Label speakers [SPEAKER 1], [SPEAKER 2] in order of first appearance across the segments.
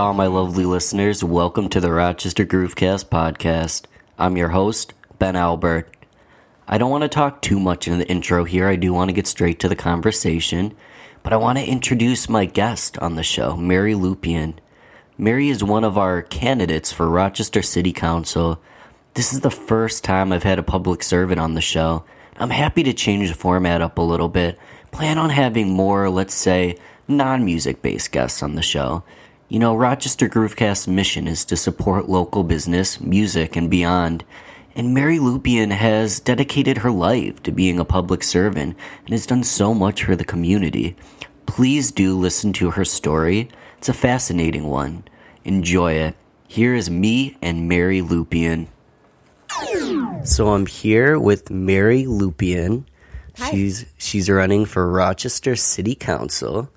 [SPEAKER 1] All my lovely listeners, welcome to the Rochester Groovecast podcast. I'm your host, Ben Albert. I don't want to talk too much in the intro here, I do want to get straight to the conversation, but I want to introduce my guest on the show, Mary Lupien. Mary is one of our candidates for Rochester City Council. This is the first time I've had a public servant on the show. I'm happy to change the format up a little bit. Plan on having more, let's say, non music based guests on the show. You know, Rochester Groovecast's mission is to support local business, music, and beyond. And Mary Lupien has dedicated her life to being a public servant and has done so much for the community. Please do listen to her story. It's a fascinating one. Enjoy it. Here is me and Mary Lupien. So I'm here with Mary Lupien.
[SPEAKER 2] Hi.
[SPEAKER 1] She's she's running for Rochester City Council.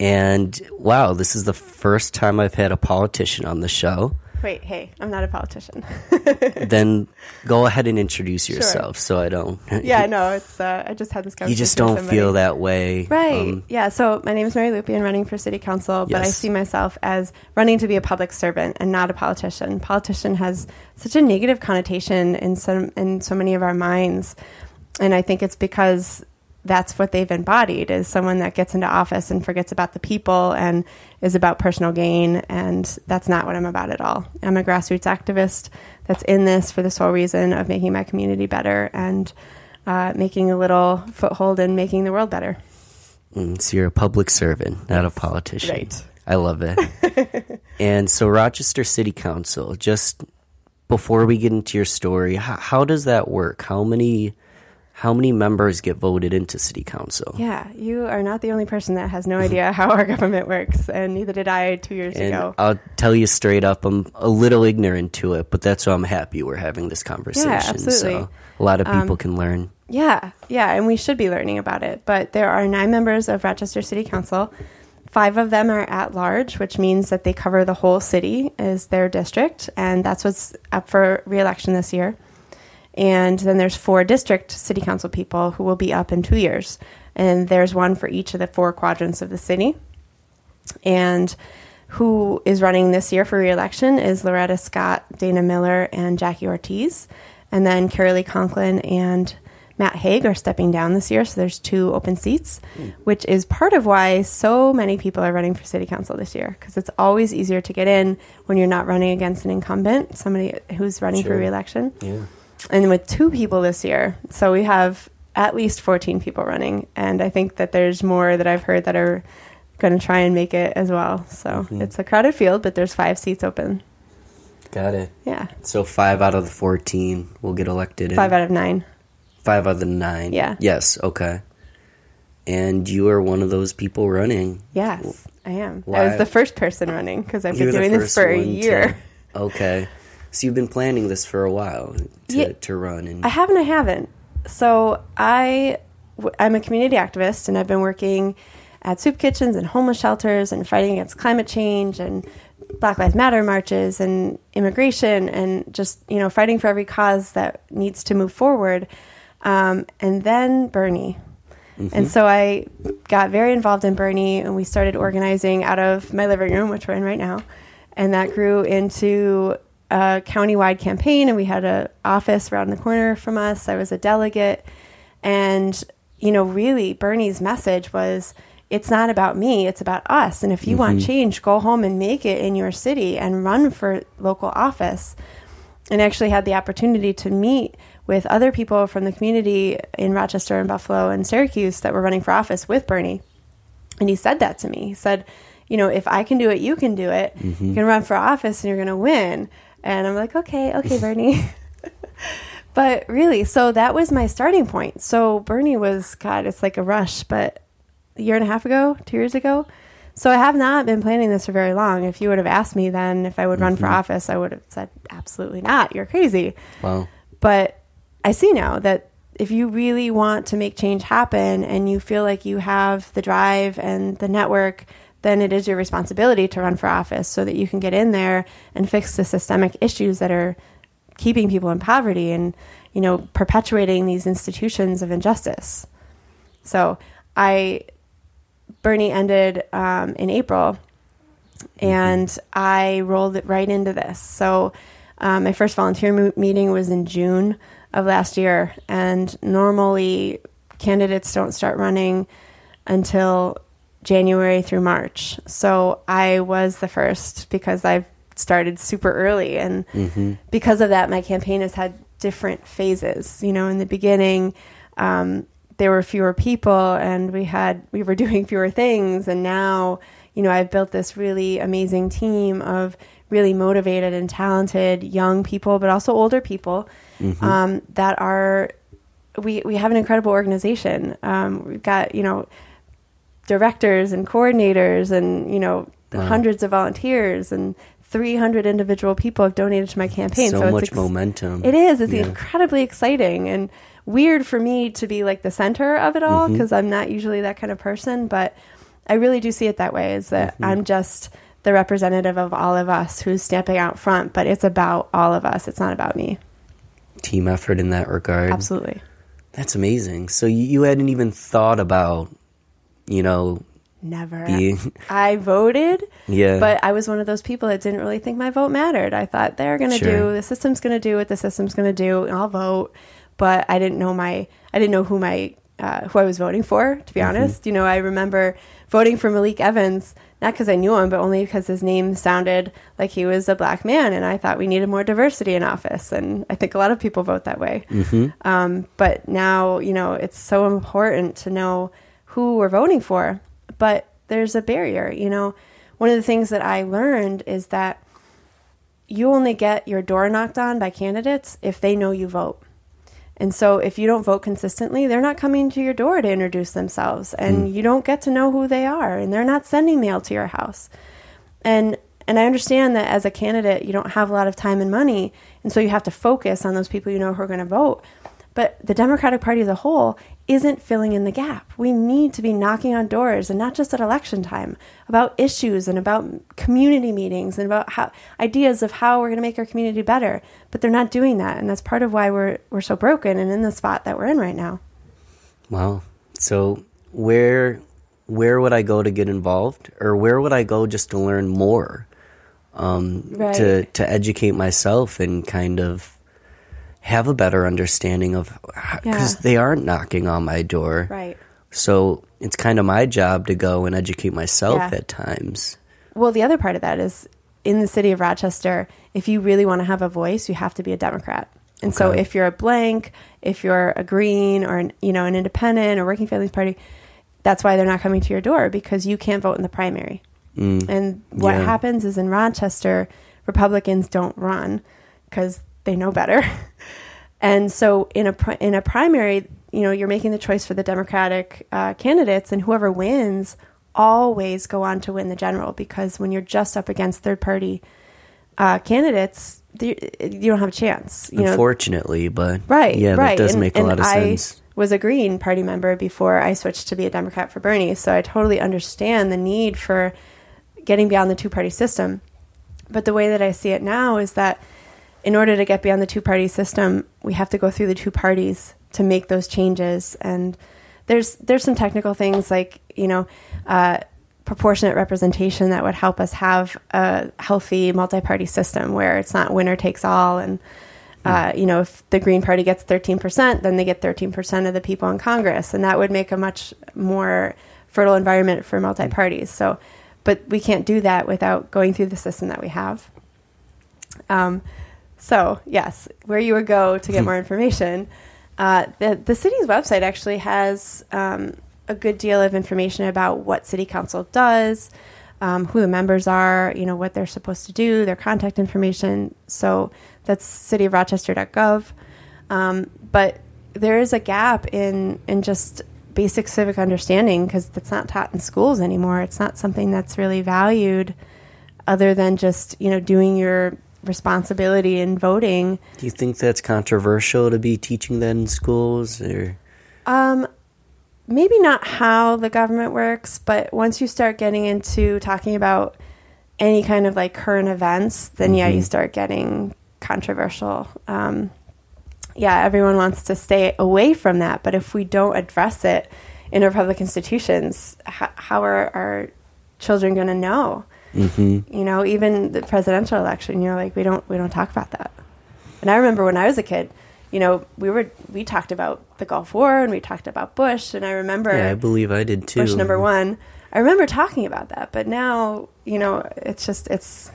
[SPEAKER 1] And wow, this is the first time I've had a politician on the show.
[SPEAKER 2] Wait, hey, I'm not a politician.
[SPEAKER 1] then go ahead and introduce yourself so I don't
[SPEAKER 2] yeah, no, it's uh, I just had this conversation.
[SPEAKER 1] you just don't feel that way.
[SPEAKER 2] Right.
[SPEAKER 1] Um,
[SPEAKER 2] yeah. So my name is Mary Lupien, running for city council, but I see myself as running to be a public servant and not a politician. Politician has such a negative connotation in some in so many of our minds, and I think it's because that's what they've embodied is someone that gets into office and forgets about the people and is about personal gain and that's not what I'm about at all. I'm a grassroots activist that's in this for the sole reason of making my community better and uh, making a little foothold in making the world better.
[SPEAKER 1] mm, so you're a public servant, not a politician.
[SPEAKER 2] Right.
[SPEAKER 1] I love it. and so Rochester City Council, just before we get into your story, how, how does that work? How many how many members get voted into city council?
[SPEAKER 2] Yeah, you are not the only person that has no idea how our government works, and neither did I two years
[SPEAKER 1] And
[SPEAKER 2] ago.
[SPEAKER 1] I'll tell you straight up, I'm a little ignorant to it, but that's why I'm happy we're having this conversation.
[SPEAKER 2] Yeah, absolutely. Um,
[SPEAKER 1] So a lot of people can learn.
[SPEAKER 2] Yeah, yeah, and we should be learning about it. But there are nine members of Rochester City Council. Five of them are at large, which means that they cover the whole city as their district, and that's what's up for reelection this year. And then there's four district city council people who will be up in two years, and there's one for each of the four quadrants of the city. And who is running this year for reelection is Loretta Scott, Dana Miller, and Jackie Ortiz. And then Carolee Conklin and Matt Haig are stepping down this year, so there's two open seats, hmm. which is part of why so many people are running for city council this year because it's always easier to get in when you're not running against an incumbent, somebody who's running
[SPEAKER 1] Sure.
[SPEAKER 2] for reelection.
[SPEAKER 1] Yeah.
[SPEAKER 2] And with two people this year, so we have at least 14 people running, and I think that there's more that I've heard that are going to try and make it as well. So
[SPEAKER 1] Mm-hmm.
[SPEAKER 2] it's a crowded field, but there's five seats open.
[SPEAKER 1] Got it.
[SPEAKER 2] Yeah,
[SPEAKER 1] So five out of the 14 will get elected. in.
[SPEAKER 2] five out of nine.
[SPEAKER 1] Five out of the nine.
[SPEAKER 2] Yeah.
[SPEAKER 1] Yes. Okay. And you are one of those people running.
[SPEAKER 2] Yes, I am. I was the first person running because I've been doing this for a year.
[SPEAKER 1] to- okay. So you've been planning this for a while to,
[SPEAKER 2] Yeah.
[SPEAKER 1] to run, and
[SPEAKER 2] I haven't. I haven't. So I, I'm a community activist, and I've been working at soup kitchens and homeless shelters, and fighting against climate change and Black Lives Matter marches and immigration, and just you know fighting for every cause that needs to move forward. Um, and then Bernie. And so I got very involved in Bernie, and we started organizing out of my living room, which we're in right now, and that grew into a countywide campaign. And we had an office around the corner from us. I was a delegate, and you know, really, Bernie's message was, "It's not about me; it's about us. And if you want mm-hmm. change, go home and make it in your city and run for local office." and actually had the opportunity to meet with other people from the community in Rochester and Buffalo and Syracuse that were running for office with Bernie. And he said that to me. He said, you know, if I can do it, you can do it. Mm-hmm. You can run for office and you're going to win. And I'm like, okay, okay, Bernie. but really, so that was my starting point. So Bernie was, God, it's like a rush, but a year and a half ago, two years ago. So I have not been planning this for very long. If you would have asked me then if I would run for mm-hmm. office, I would have said absolutely not. You're crazy.
[SPEAKER 1] wow.
[SPEAKER 2] But I see now that if you really want to make change happen and you feel like you have the drive and the network, then it is your responsibility to run for office so that you can get in there and fix the systemic issues that are keeping people in poverty and you know perpetuating these institutions of injustice. So I Bernie ended um, in April, and I rolled it right into this. So um, my first volunteer mo- meeting was in June of last year, and normally candidates don't start running until January through March. So I was the first because I've started super early, and because of that, my campaign has had different phases. You know, in the beginning. Um, there were fewer people and we had we were doing fewer things and now you know i've built this really amazing team of really motivated and talented young people but also older people um, that are we we have an incredible organization um, we've got you know directors and coordinators and you know hundreds of volunteers and 300 individual people have donated to my campaign
[SPEAKER 1] So,
[SPEAKER 2] it's
[SPEAKER 1] much
[SPEAKER 2] ex-
[SPEAKER 1] momentum.
[SPEAKER 2] it is. It's
[SPEAKER 1] Yeah.
[SPEAKER 2] incredibly exciting and weird for me to be like the center of it all
[SPEAKER 1] Mm-hmm.
[SPEAKER 2] because I'm not usually that kind of person. But I really do see it that way is that
[SPEAKER 1] Mm-hmm.
[SPEAKER 2] I'm just the representative of all of us who's stamping out front, but it's about all of us. It's not about me.
[SPEAKER 1] Team effort in that regard.
[SPEAKER 2] Absolutely.
[SPEAKER 1] That's amazing. So you hadn't even thought about, you know,
[SPEAKER 2] Never.
[SPEAKER 1] being.
[SPEAKER 2] I voted,
[SPEAKER 1] Yeah.
[SPEAKER 2] but I was one of those people that didn't really think my vote mattered. I thought they're going to
[SPEAKER 1] Sure.
[SPEAKER 2] do the system's going to do what the system's going to do, and I'll vote. But I didn't know my I didn't know who my uh, who I was voting for. To be
[SPEAKER 1] Mm-hmm.
[SPEAKER 2] honest, you know, I remember voting for Malik Evans not because I knew him, but only because his name sounded like he was a black man, and I thought we needed more diversity in office. And I think a lot of people vote that way. Um, but now, you know, it's so important to know who we're voting for. But there's a barrier, you know. One of the things that I learned is that you only get your door knocked on by candidates if they know you vote. And so if you don't vote consistently, they're not coming to your door to introduce themselves and mm. you don't get to know who they are and they're not sending mail to your house. And and I understand that as a candidate, you don't have a lot of time and money, and so you have to focus on those people you know who are going to vote. But the Democratic Party as a whole isn't filling in the gap. We need to be knocking on doors, and not just at election time, about issues and about community meetings and about how ideas of how we're going to make our community better. But they're not doing that, and that's part of why we're we're so broken and in the spot that we're in right now.
[SPEAKER 1] Wow. So where where would I go to get involved, or where would I go just to learn more, um,
[SPEAKER 2] Right.
[SPEAKER 1] to to educate myself and kind of have a better understanding of because
[SPEAKER 2] Yeah.
[SPEAKER 1] they aren't knocking on my door,
[SPEAKER 2] Right.
[SPEAKER 1] So it's kind of my job to go and educate myself
[SPEAKER 2] Yeah.
[SPEAKER 1] at times.
[SPEAKER 2] Well, the other part of that is in the city of Rochester, if you really want to have a voice, you have to be a Democrat. And so if you're a blank, if you're a green or an, you know, an independent or working families party, that's why they're not coming to your door because you can't vote in the primary. Mm. And what
[SPEAKER 1] yeah.
[SPEAKER 2] happens is in Rochester, Republicans don't run because they know better. and so in a in a primary, you know, you're making the choice for the Democratic uh, candidates, and whoever wins always go on to win the general because when you're just up against third party uh, candidates, you you don't have a chance. You know,
[SPEAKER 1] Unfortunately, but
[SPEAKER 2] Right,
[SPEAKER 1] yeah,
[SPEAKER 2] right.
[SPEAKER 1] that does
[SPEAKER 2] And-
[SPEAKER 1] make a lot of
[SPEAKER 2] I
[SPEAKER 1] sense.
[SPEAKER 2] was a Green Party member before I switched to be a Democrat for Bernie, so I totally understand the need for getting beyond the two party system. But the way that I see it now is that in order to get beyond the two party system, we have to go through the two parties to make those changes. And there's there's some technical things like you know. Uh, proportionate representation that would help us have a healthy multi-party system where it's not winner takes all and uh, you know if the green party gets 13% then they get 13% of the people in congress and that would make a much more fertile environment for multi-parties so but we can't do that without going through the system that we have um, so yes, where you would go to get more information. Uh, the the city's website actually has um, a good deal of information about what city council does, um, who the members are, you know what they're supposed to do, their contact information. So that's cityofrochester.gov. Um, but there is a gap in in just basic civic understanding because it's not taught in schools anymore. It's not something that's really valued other than just you know doing your responsibility in voting.
[SPEAKER 1] Do you think that's controversial to be teaching that in schools, or?
[SPEAKER 2] Um maybe not how the government works but once you start getting into talking about any kind of like current events then yeah you start getting controversial. Um yeah everyone wants to stay away from that but if we don't address it in our public institutions how, how are our children going to know Mm-hmm. You know, even the presidential election, you know, like we don't we don't talk about that. And I remember when I was a kid, you know, we were we talked about the Gulf War and we talked about Bush, and I remember
[SPEAKER 1] Yeah, I believe I did too.
[SPEAKER 2] Bush number one. I remember talking about that, but now you know it's just it's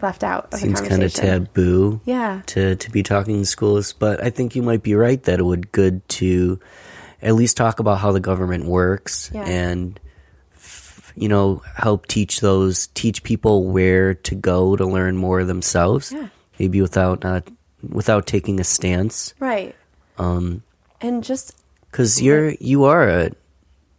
[SPEAKER 2] left out.
[SPEAKER 1] Seems kind of taboo.
[SPEAKER 2] Yeah.
[SPEAKER 1] to to be talking to schools, but I think you might be right that it would good to at least talk about how the government works
[SPEAKER 2] Yeah.
[SPEAKER 1] and you know help teach those teach people where to go to learn more themselves.
[SPEAKER 2] Yeah.
[SPEAKER 1] Maybe without not without taking a stance
[SPEAKER 2] Right. Um. And just
[SPEAKER 1] cuz you're you are a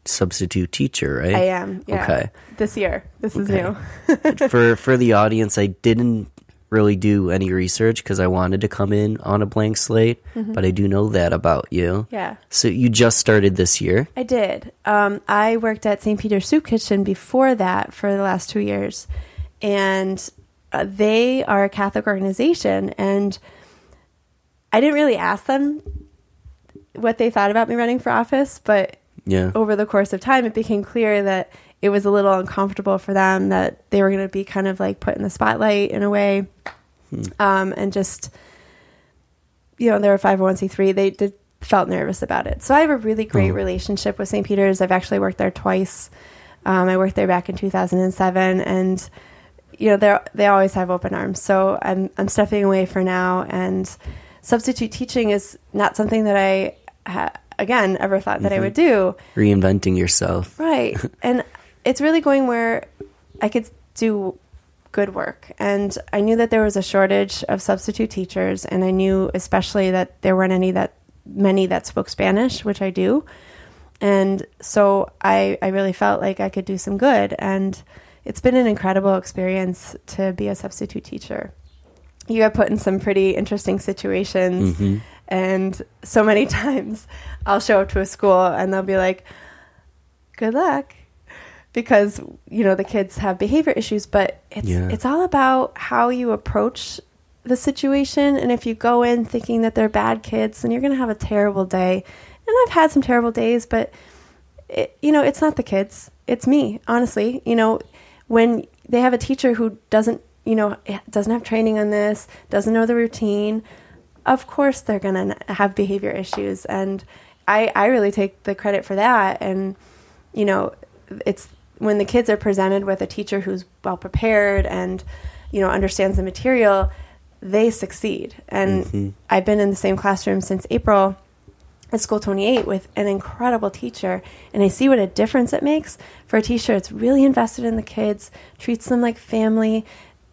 [SPEAKER 1] substitute teacher, right?
[SPEAKER 2] I am. Yeah.
[SPEAKER 1] Okay.
[SPEAKER 2] This year, this is
[SPEAKER 1] Okay.
[SPEAKER 2] new.
[SPEAKER 1] for for the audience, I didn't really do any research because I wanted to come in on a blank slate, but I do know that about you.
[SPEAKER 2] Mm-hmm. Yeah.
[SPEAKER 1] So you just started this year.
[SPEAKER 2] I did. Um, I worked at St. Peter's Soup Kitchen before that for the last two years, and uh, they are a Catholic organization. And I didn't really ask them what they thought about me running for office, but
[SPEAKER 1] Yeah.
[SPEAKER 2] over the course of time, it became clear that it was a little uncomfortable for them that they were going to be kind of like put in the spotlight in a way, um, and just you know they're a five hundred one c three. They did felt nervous about it. So I have a really great
[SPEAKER 1] Oh.
[SPEAKER 2] relationship with St. Peter's. I've actually worked there twice. Um, I worked there back in two thousand and seven, and you know they they always have open arms. So I'm I'm stepping away for now, and substitute teaching is not something that I ha- again ever thought that I would do.
[SPEAKER 1] Reinventing yourself.
[SPEAKER 2] Right. and it's really going where I could do good work. And I knew that there was a shortage of substitute teachers and I knew especially that there weren't any that many that spoke Spanish, which I do. And so I I really felt like I could do some good and it's been an incredible experience to be a substitute teacher. You get put in some pretty interesting situations mm-hmm. and so many times I'll show up to a school and they'll be like, good luck because you know the kids have behavior issues but it's
[SPEAKER 1] Yeah.
[SPEAKER 2] it's all about how you approach the situation. And if you go in thinking that they're bad kids then you're going to have a terrible day. And I've had some terrible days but it, you know it's not the kids. It's me honestly. You know when they have a teacher who doesn't you know eh, doesn't have training on this doesn't know the routine of course they're going to have behavior issues. And I, I really take the credit for that. And you know it's when the kids are presented with a teacher who's well prepared and you know understands the material they succeed. And mm-hmm. i've been in the same classroom since april at school 28 with an incredible teacher and i see what a difference it makes for a teacher that's really invested in the kids treats them like family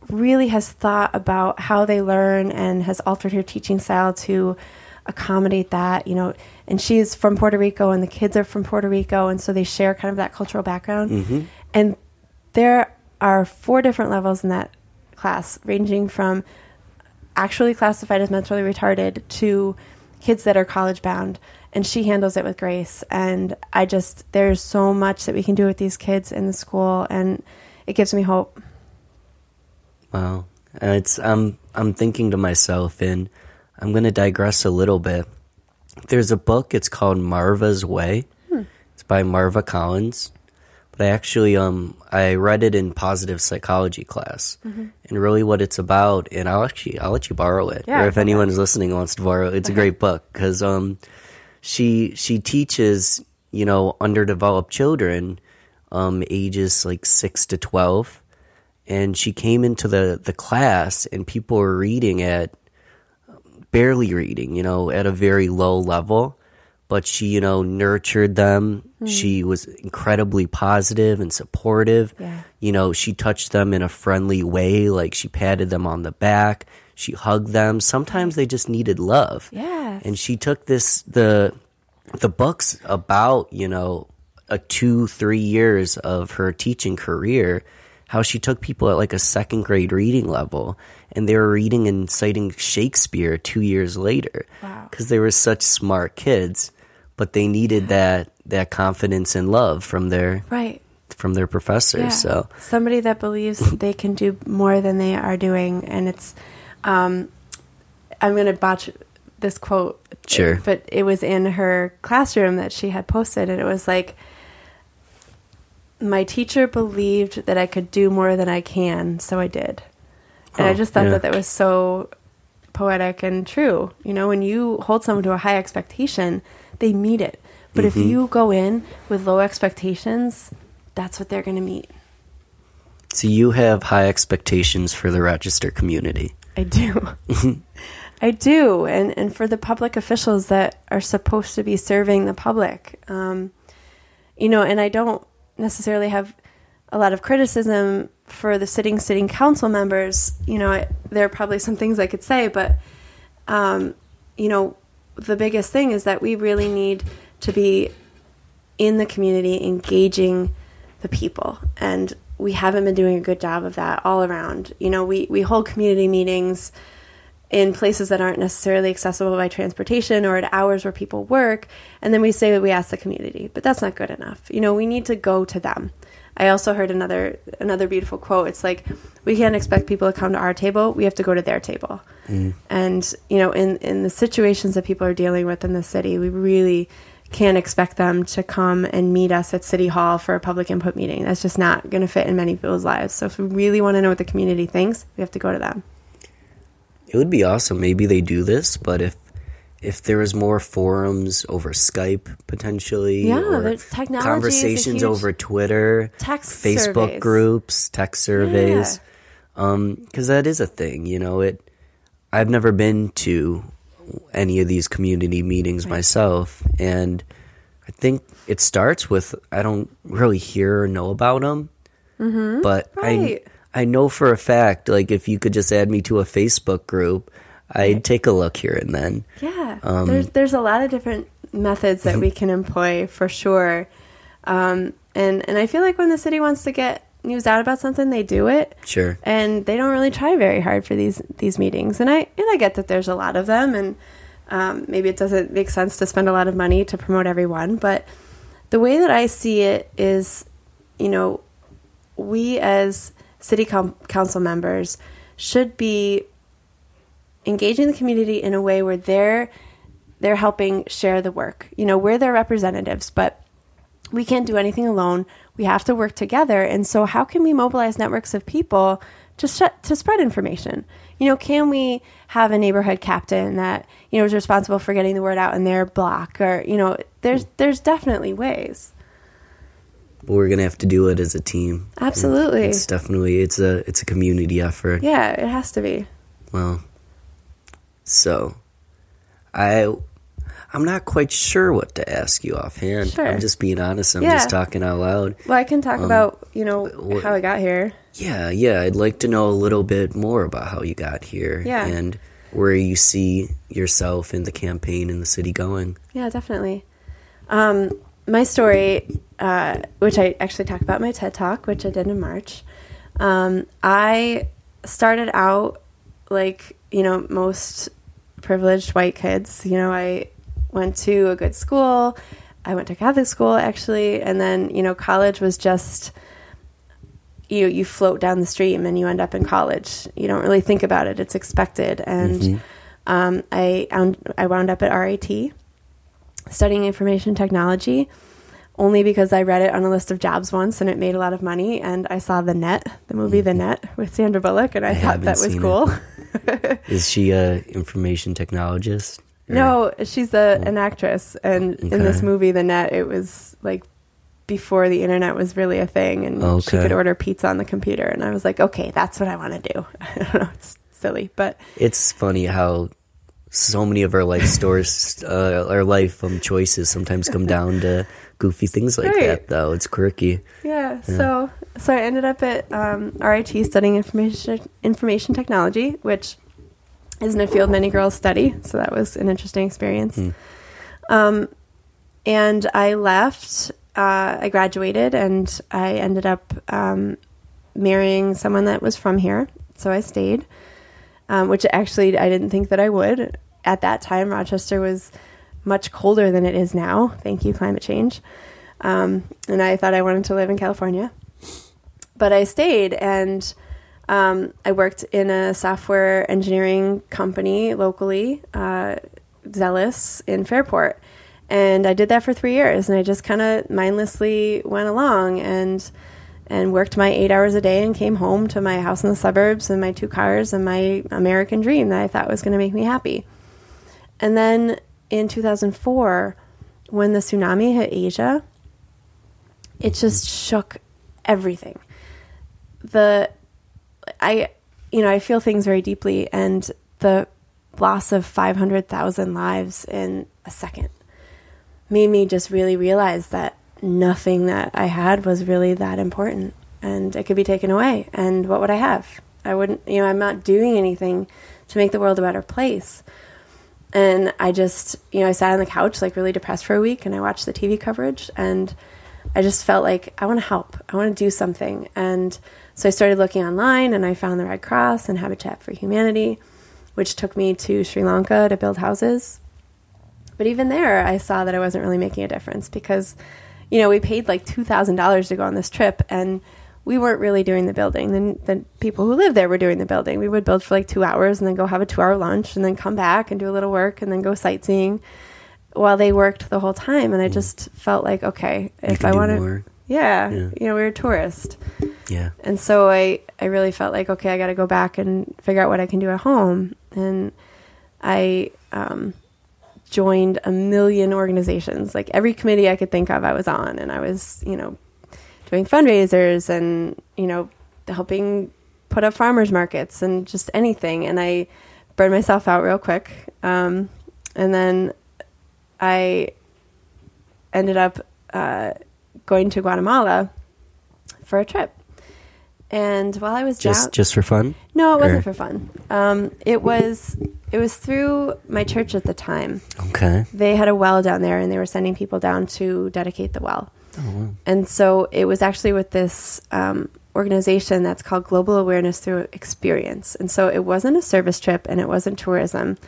[SPEAKER 2] really has thought about how they learn and has altered her teaching style to accommodate that you know and she's from puerto rico and the kids are from puerto rico and so they share kind of that cultural background. Mm-hmm. And there are four different levels in that class ranging from actually classified as mentally retarded to kids that are college bound and she handles it with grace. And i just there's so much that we can do with these kids in the school and it gives me hope.
[SPEAKER 1] Wow. And it's I'm I'm thinking to myself and I'm going to digress a little bit. There's a book it's called Marva's Way. It's by Marva Collins. But I actually um I read it in positive psychology class. And really what it's about and I'll actually I'll let you borrow it.
[SPEAKER 2] Yeah,
[SPEAKER 1] or if
[SPEAKER 2] go
[SPEAKER 1] anyone is listening wants to borrow it, it's a great book cuz um she she teaches, you know, underdeveloped children um ages like 6 to 12 and she came into the the class and people were reading at barely reading you know at a very low level. But she you know nurtured them. Hmm. She was incredibly positive and supportive.
[SPEAKER 2] Yeah.
[SPEAKER 1] you know she touched them in a friendly way like she patted them on the back. She hugged them. Sometimes they just needed love.
[SPEAKER 2] Yes.
[SPEAKER 1] and she took this the the books about you know a two three years of her teaching career how she took people at like a second grade reading level and they were reading and citing shakespeare two years later
[SPEAKER 2] Wow.
[SPEAKER 1] because they were such smart kids but they needed that that confidence and love from their
[SPEAKER 2] right
[SPEAKER 1] from their professors
[SPEAKER 2] Yeah.
[SPEAKER 1] so
[SPEAKER 2] somebody that believes they can do more than they are doing and it's um i'm going to botch this quote
[SPEAKER 1] Sure.
[SPEAKER 2] but it was in her classroom that she had posted and it was like my teacher believed that I could do more than I can, so I did. And I
[SPEAKER 1] Oh,
[SPEAKER 2] just thought
[SPEAKER 1] yeah.
[SPEAKER 2] that that was so poetic and true. You know, when you hold someone to a high expectation, they meet it. But
[SPEAKER 1] Mm-hmm.
[SPEAKER 2] if you go in with low expectations, that's what they're going to meet.
[SPEAKER 1] So you have high expectations for the Rochester community.
[SPEAKER 2] I do. I do. And, and for the public officials that are supposed to be serving the public. Um, you know, and I don't necessarily have a lot of criticism for the sitting sitting council members. You know, I, there are probably some things I could say, but, um, you know, the biggest thing is that we really need to be in the community engaging the people and we haven't been doing a good job of that all around you know we, we hold community meetings in places that aren't necessarily accessible by transportation or at hours where people work and then we say that we ask the community but that's not good enough. You know we need to go to them. I also heard another another beautiful quote. It's like we can't expect people to come to our table. We have to go to their table. Mm-hmm. And you know in in the situations that people are dealing with in the city we really can't expect them to come and meet us at city hall for a public input meeting. That's just not going to fit in many people's lives. So if we really want to know what the community thinks we have to go to them
[SPEAKER 1] It would be awesome. Maybe they do this, but if if there was more forums over Skype potentially,
[SPEAKER 2] Yeah, technology is
[SPEAKER 1] conversations over Twitter,
[SPEAKER 2] Text
[SPEAKER 1] Facebook
[SPEAKER 2] surveys.
[SPEAKER 1] groups, text surveys, because that is a thing. You know, it. I've never been to any of these community meetings myself, and I think it starts with I don't really hear or know about them, mm-hmm. but
[SPEAKER 2] Right.
[SPEAKER 1] I I know for a fact like if you could just add me to a Facebook group, I'd take a look here and then.
[SPEAKER 2] Yeah,
[SPEAKER 1] Um,
[SPEAKER 2] there's there's a lot of different methods that we can employ for sure, um, and and I feel like when the city wants to get news out about something, they do it,
[SPEAKER 1] Sure.
[SPEAKER 2] and they don't really try very hard for these these meetings. And I and I get that there's a lot of them, and um, maybe it doesn't make sense to spend a lot of money to promote everyone, but the way that I see it is, you know, we as city com- council members should be engaging the community in a way where they're they're helping share the work. You know, we're their representatives, but we can't do anything alone. We have to work together. And so, how can we mobilize networks of people to sh- to spread information? You know, can we have a neighborhood captain that you know is responsible for getting the word out in their block, or you know, there's there's definitely ways.
[SPEAKER 1] But we're gonna have to do it as a team.
[SPEAKER 2] Absolutely.
[SPEAKER 1] It's definitely it's a it's a community effort.
[SPEAKER 2] Yeah, it has to be.
[SPEAKER 1] Well, so I I'm not quite sure what to ask you offhand.
[SPEAKER 2] Sure.
[SPEAKER 1] I'm just being honest. I'm
[SPEAKER 2] Yeah.
[SPEAKER 1] just talking out loud.
[SPEAKER 2] Well, I can talk about you know
[SPEAKER 1] wh-
[SPEAKER 2] how I got here.
[SPEAKER 1] Yeah, yeah. I'd like to know a little bit more about how you got here
[SPEAKER 2] Yeah.
[SPEAKER 1] and where you see yourself in the campaign in the city going.
[SPEAKER 2] Yeah, definitely. Um, my story, uh, which I actually talk about in my TED Talk, which I did in March. Um, I started out like you know most privileged white kids. You know, I went to a good school. I went to Catholic school actually, and then you know college was just you you float down the stream and you end up in college. You don't really think about it; it's expected. And um, I I wound up at RIT studying information technology only because I read it on a list of jobs once and it made a lot of money. And I saw The Net, the movie The mm-hmm. Net with Sandra Bullock, and I,
[SPEAKER 1] I
[SPEAKER 2] thought that was cool.
[SPEAKER 1] Is she a information technologist? Or-
[SPEAKER 2] No, she's a, oh. an actress, and in this movie, The Net, it was like before the internet was really a thing, and she could order pizza on the computer, and I was like, okay, that's what I want to do. I don't know, it's silly, but
[SPEAKER 1] It's funny how so many of our life stories, uh, our life um, choices sometimes come down to goofy things like
[SPEAKER 2] Right.
[SPEAKER 1] that, though. It's quirky.
[SPEAKER 2] yeah. So so I ended up at um, RIT studying information information technology, which isn't a field many girls study. So that was an interesting experience. Um, and I left. Uh, I graduated, and I ended up um, marrying someone that was from here. So I stayed, um, which actually I didn't think that I would. At that time, Rochester was much colder than it is now. Thank you, climate change. Um, and I thought I wanted to live in California, but I stayed and um, I worked in a software engineering company locally, uh, Zealous in Fairport. And I did that for three years, and I just kind of mindlessly went along and and worked my eight hours a day and came home to my house in the suburbs and my two cars and my American dream that I thought was going to make me happy. And then in 2004, when the tsunami hit Asia, it just shook everything. The I you know, I feel things very deeply and the loss of 500,000 lives in a second made me just really realize that nothing that I had was really that important and it could be taken away. And what would I have? I wouldn't, you know, I'm not doing anything to make the world a better place. And I just, you know, I sat on the couch like really depressed for a week and I watched the TV coverage and I just felt like I want to help. I want to do something. And so I started looking online and I found the Red Cross and Habitat for Humanity, which took me to Sri Lanka to build houses. But even there, I saw that I wasn't really making a difference because you know, we paid like $2,000 to go on this trip and we weren't really doing the building. Then the people who lived there were doing the building. We would build for like two hours and then go have a two hour lunch and then come back and do a little work and then go sightseeing while they worked the whole time. And I mm. just felt like, okay, if I want to, yeah, yeah, you know, we were tourists.
[SPEAKER 1] Yeah.
[SPEAKER 2] And so I, I really felt like, okay, I got to go back and figure out what I can do at home. And I, um, joined a million organizations. Like every committee I could think of, I was on, and I was, you know, doing fundraisers and you know, helping put up farmers markets and just anything. And I burned myself out real quick, um, and then I ended up uh, going to Guatemala for a trip. And while I was
[SPEAKER 1] just
[SPEAKER 2] down,
[SPEAKER 1] just for fun,
[SPEAKER 2] no, it wasn't for fun. Um, it was it was through my church at the time.
[SPEAKER 1] Okay,
[SPEAKER 2] they had a well down there, and they were sending people down to dedicate the well. Oh, wow. And so it was actually with this um, organization that's called Global Awareness Through Experience. And so it wasn't a service trip, and it wasn't tourism,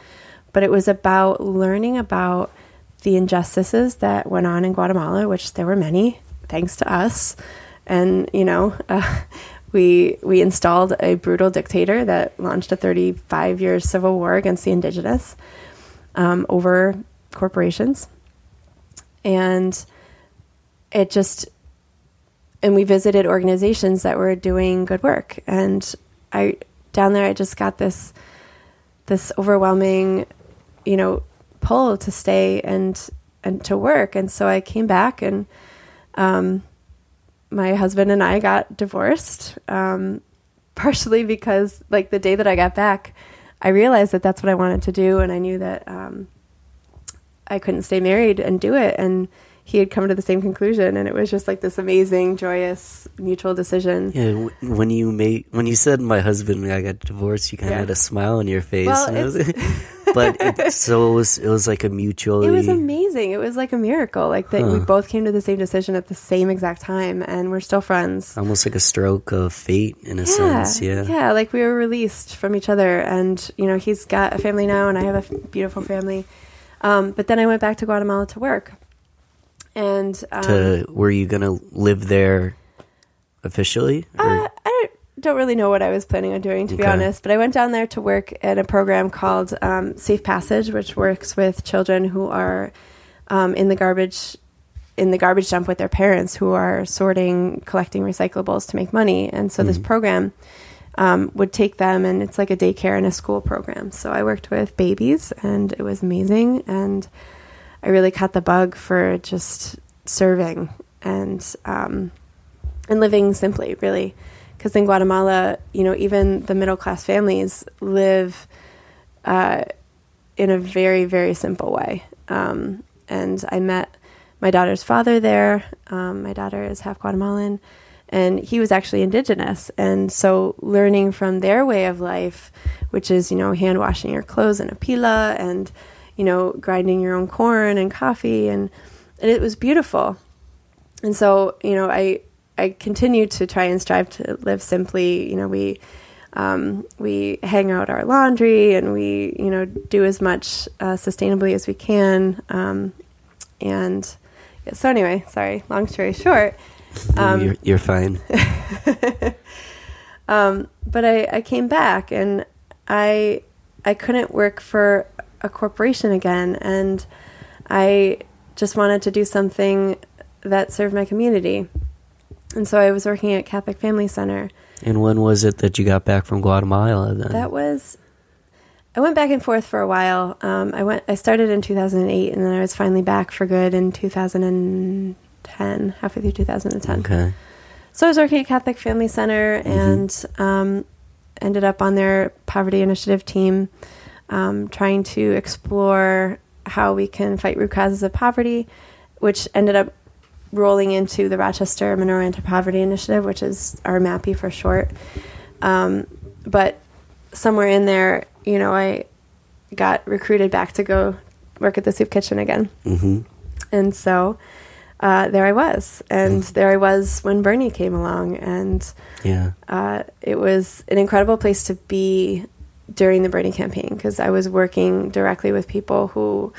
[SPEAKER 2] but it was about learning about the injustices that went on in Guatemala, which there were many, thanks to us. And you know, uh, we we installed a brutal dictator that launched a 35 year civil war against the indigenous um, over corporations, and it just and we visited organizations that were doing good work. And I down there, I just got this this overwhelming, you know, pull to stay and and to work. And so I came back and. Um, my husband and I got divorced, um, partially because, like, the day that I got back, I realized that that's what I wanted to do, and I knew that um, I couldn't stay married and do it. And he had come to the same conclusion, and it was just like this amazing, joyous, mutual decision.
[SPEAKER 1] Yeah, when you made when you said my husband and I got divorced, you kind of yeah. had a smile on your face. Well, but it, so it was it was like a mutual.
[SPEAKER 2] It was amazing. It was like a miracle. Like that huh. we both came to the same decision at the same exact time, and we're still friends.
[SPEAKER 1] Almost like a stroke of fate in a yeah, sense. Yeah,
[SPEAKER 2] yeah. Like we were released from each other, and you know he's got a family now, and I have a beautiful family. Um, but then I went back to Guatemala to work, and um,
[SPEAKER 1] to were you gonna live there officially?
[SPEAKER 2] Uh, I don't really know what I was planning on doing, to okay. be honest. But I went down there to work at a program called um, Safe Passage, which works with children who are um, in the garbage in the garbage dump with their parents who are sorting, collecting recyclables to make money. And so mm-hmm. this program um, would take them, and it's like a daycare and a school program. So I worked with babies, and it was amazing. And I really caught the bug for just serving and um, and living simply, really because in Guatemala, you know, even the middle class families live uh, in a very, very simple way. Um, and I met my daughter's father there. Um, my daughter is half Guatemalan, and he was actually indigenous. And so, learning from their way of life, which is, you know, hand washing your clothes in a pila and, you know, grinding your own corn and coffee, and, and it was beautiful. And so, you know, I I continue to try and strive to live simply. You know, we um, we hang out our laundry and we you know do as much uh, sustainably as we can. Um, and so anyway, sorry. Long story short,
[SPEAKER 1] um, you're, you're, fine.
[SPEAKER 2] Um, but I, I came back and I I couldn't work for a corporation again, and I just wanted to do something that served my community. And so I was working at Catholic Family Center.
[SPEAKER 1] And when was it that you got back from Guatemala then?
[SPEAKER 2] That was I went back and forth for a while. Um, I went I started in 2008 and then I was finally back for good in 2010, halfway through 2010.
[SPEAKER 1] Okay.
[SPEAKER 2] So I was working at Catholic Family Center and um, ended up on their poverty initiative team, um, trying to explore how we can fight root causes of poverty, which ended up rolling into the Rochester Monroe Anti-Poverty Initiative, which is RMAPI for short. Um, but somewhere in there, you know, I got recruited back to go work at the soup kitchen again.
[SPEAKER 1] Mm-hmm.
[SPEAKER 2] And so uh, there I was. And there I was when Bernie came along. And
[SPEAKER 1] Yeah.
[SPEAKER 2] uh, it was an incredible place to be during the Bernie campaign because I was working directly with people who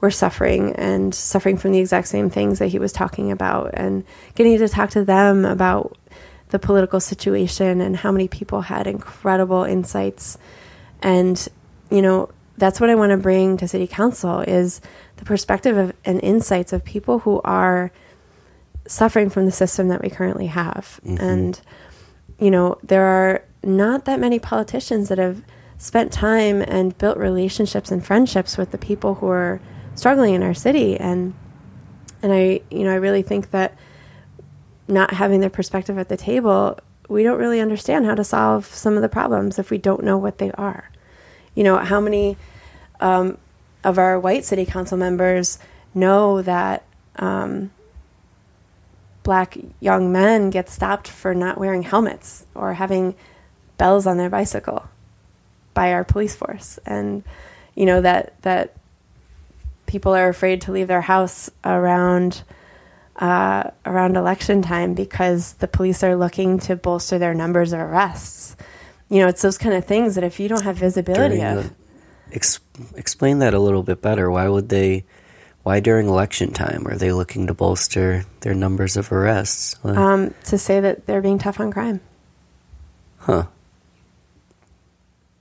[SPEAKER 2] were suffering and suffering from the exact same things that he was talking about and getting to talk to them about the political situation and how many people had incredible insights. And you know that's what I want to bring to city council is the perspective of and insights of people who are suffering from the system that we currently have. Mm-hmm. And you know, there are not that many politicians that have spent time and built relationships and friendships with the people who are struggling in our city. And and I you know I really think that not having their perspective at the table we don't really understand how to solve some of the problems if we don't know what they are. You know how many um, of our white city council members know that um, black young men get stopped for not wearing helmets or having bells on their bicycle by our police force and you know that that people are afraid to leave their house around uh, around election time because the police are looking to bolster their numbers of arrests you know it's those kind of things that if you don't have visibility
[SPEAKER 1] During
[SPEAKER 2] of
[SPEAKER 1] the- ex- explain that a little bit better. Why would they? Why during election time are they looking to bolster their numbers of arrests?
[SPEAKER 2] Um, to say that they're being tough on crime
[SPEAKER 1] huh.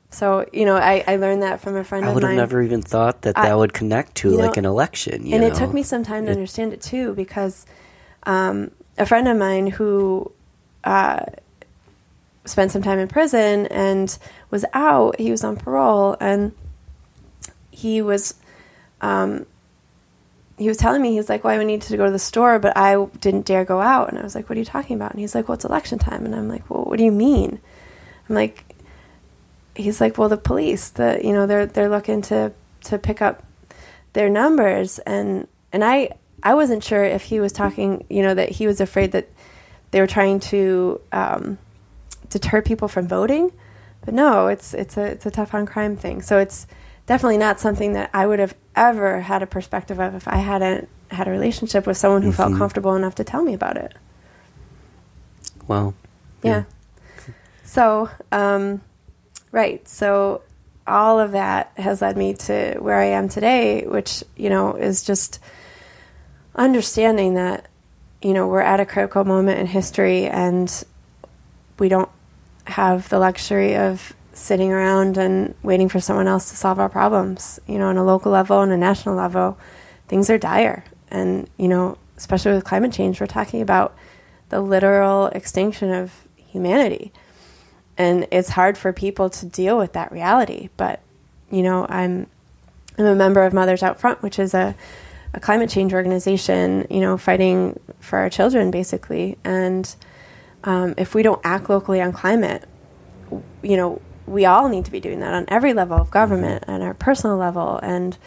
[SPEAKER 2] So you know i, I learned that from a friend
[SPEAKER 1] I would have never even thought that
[SPEAKER 2] I-
[SPEAKER 1] that would connect to
[SPEAKER 2] you know,
[SPEAKER 1] like an election. You
[SPEAKER 2] and
[SPEAKER 1] know?
[SPEAKER 2] it took me some time to
[SPEAKER 1] It-
[SPEAKER 2] understand it too because um, a friend of mine who uh, spent some time in prison and was out he was on parole and he was um, he was telling me he's like well i need to go to the store but i didn't dare go out and i was like what are you talking about and he's like well it's election time and i'm like well what do you mean i'm like he's like well the police the you know they're they're looking to to pick up their numbers. And and I I wasn't sure if he was talking you know that he was afraid that they were trying to um, deter people from voting. But no it's it's a it's a tough on crime thing. So it's definitely not something that I would have ever had a perspective of if I hadn't had a relationship with someone who felt comfortable enough to tell me about it.
[SPEAKER 1] Well,
[SPEAKER 2] yeah. So, um, right. So, all of that has led me to where I am today, which, you know, is just understanding that, you know, we're at a critical moment in history and we don't have the luxury of sitting around and waiting for someone else to solve our problems. You know, on a local level and a national level, things are dire. And, you know, especially with climate change, we're talking about the literal extinction of humanity. And it's hard for people to deal with that reality. But, you know, I'm I'm a member of Mothers Out Front, which is a, a climate change organization, you know, fighting for our children basically. And um, if we don't act locally on climate, you know, we all need to be doing that on every level of government and our personal level. And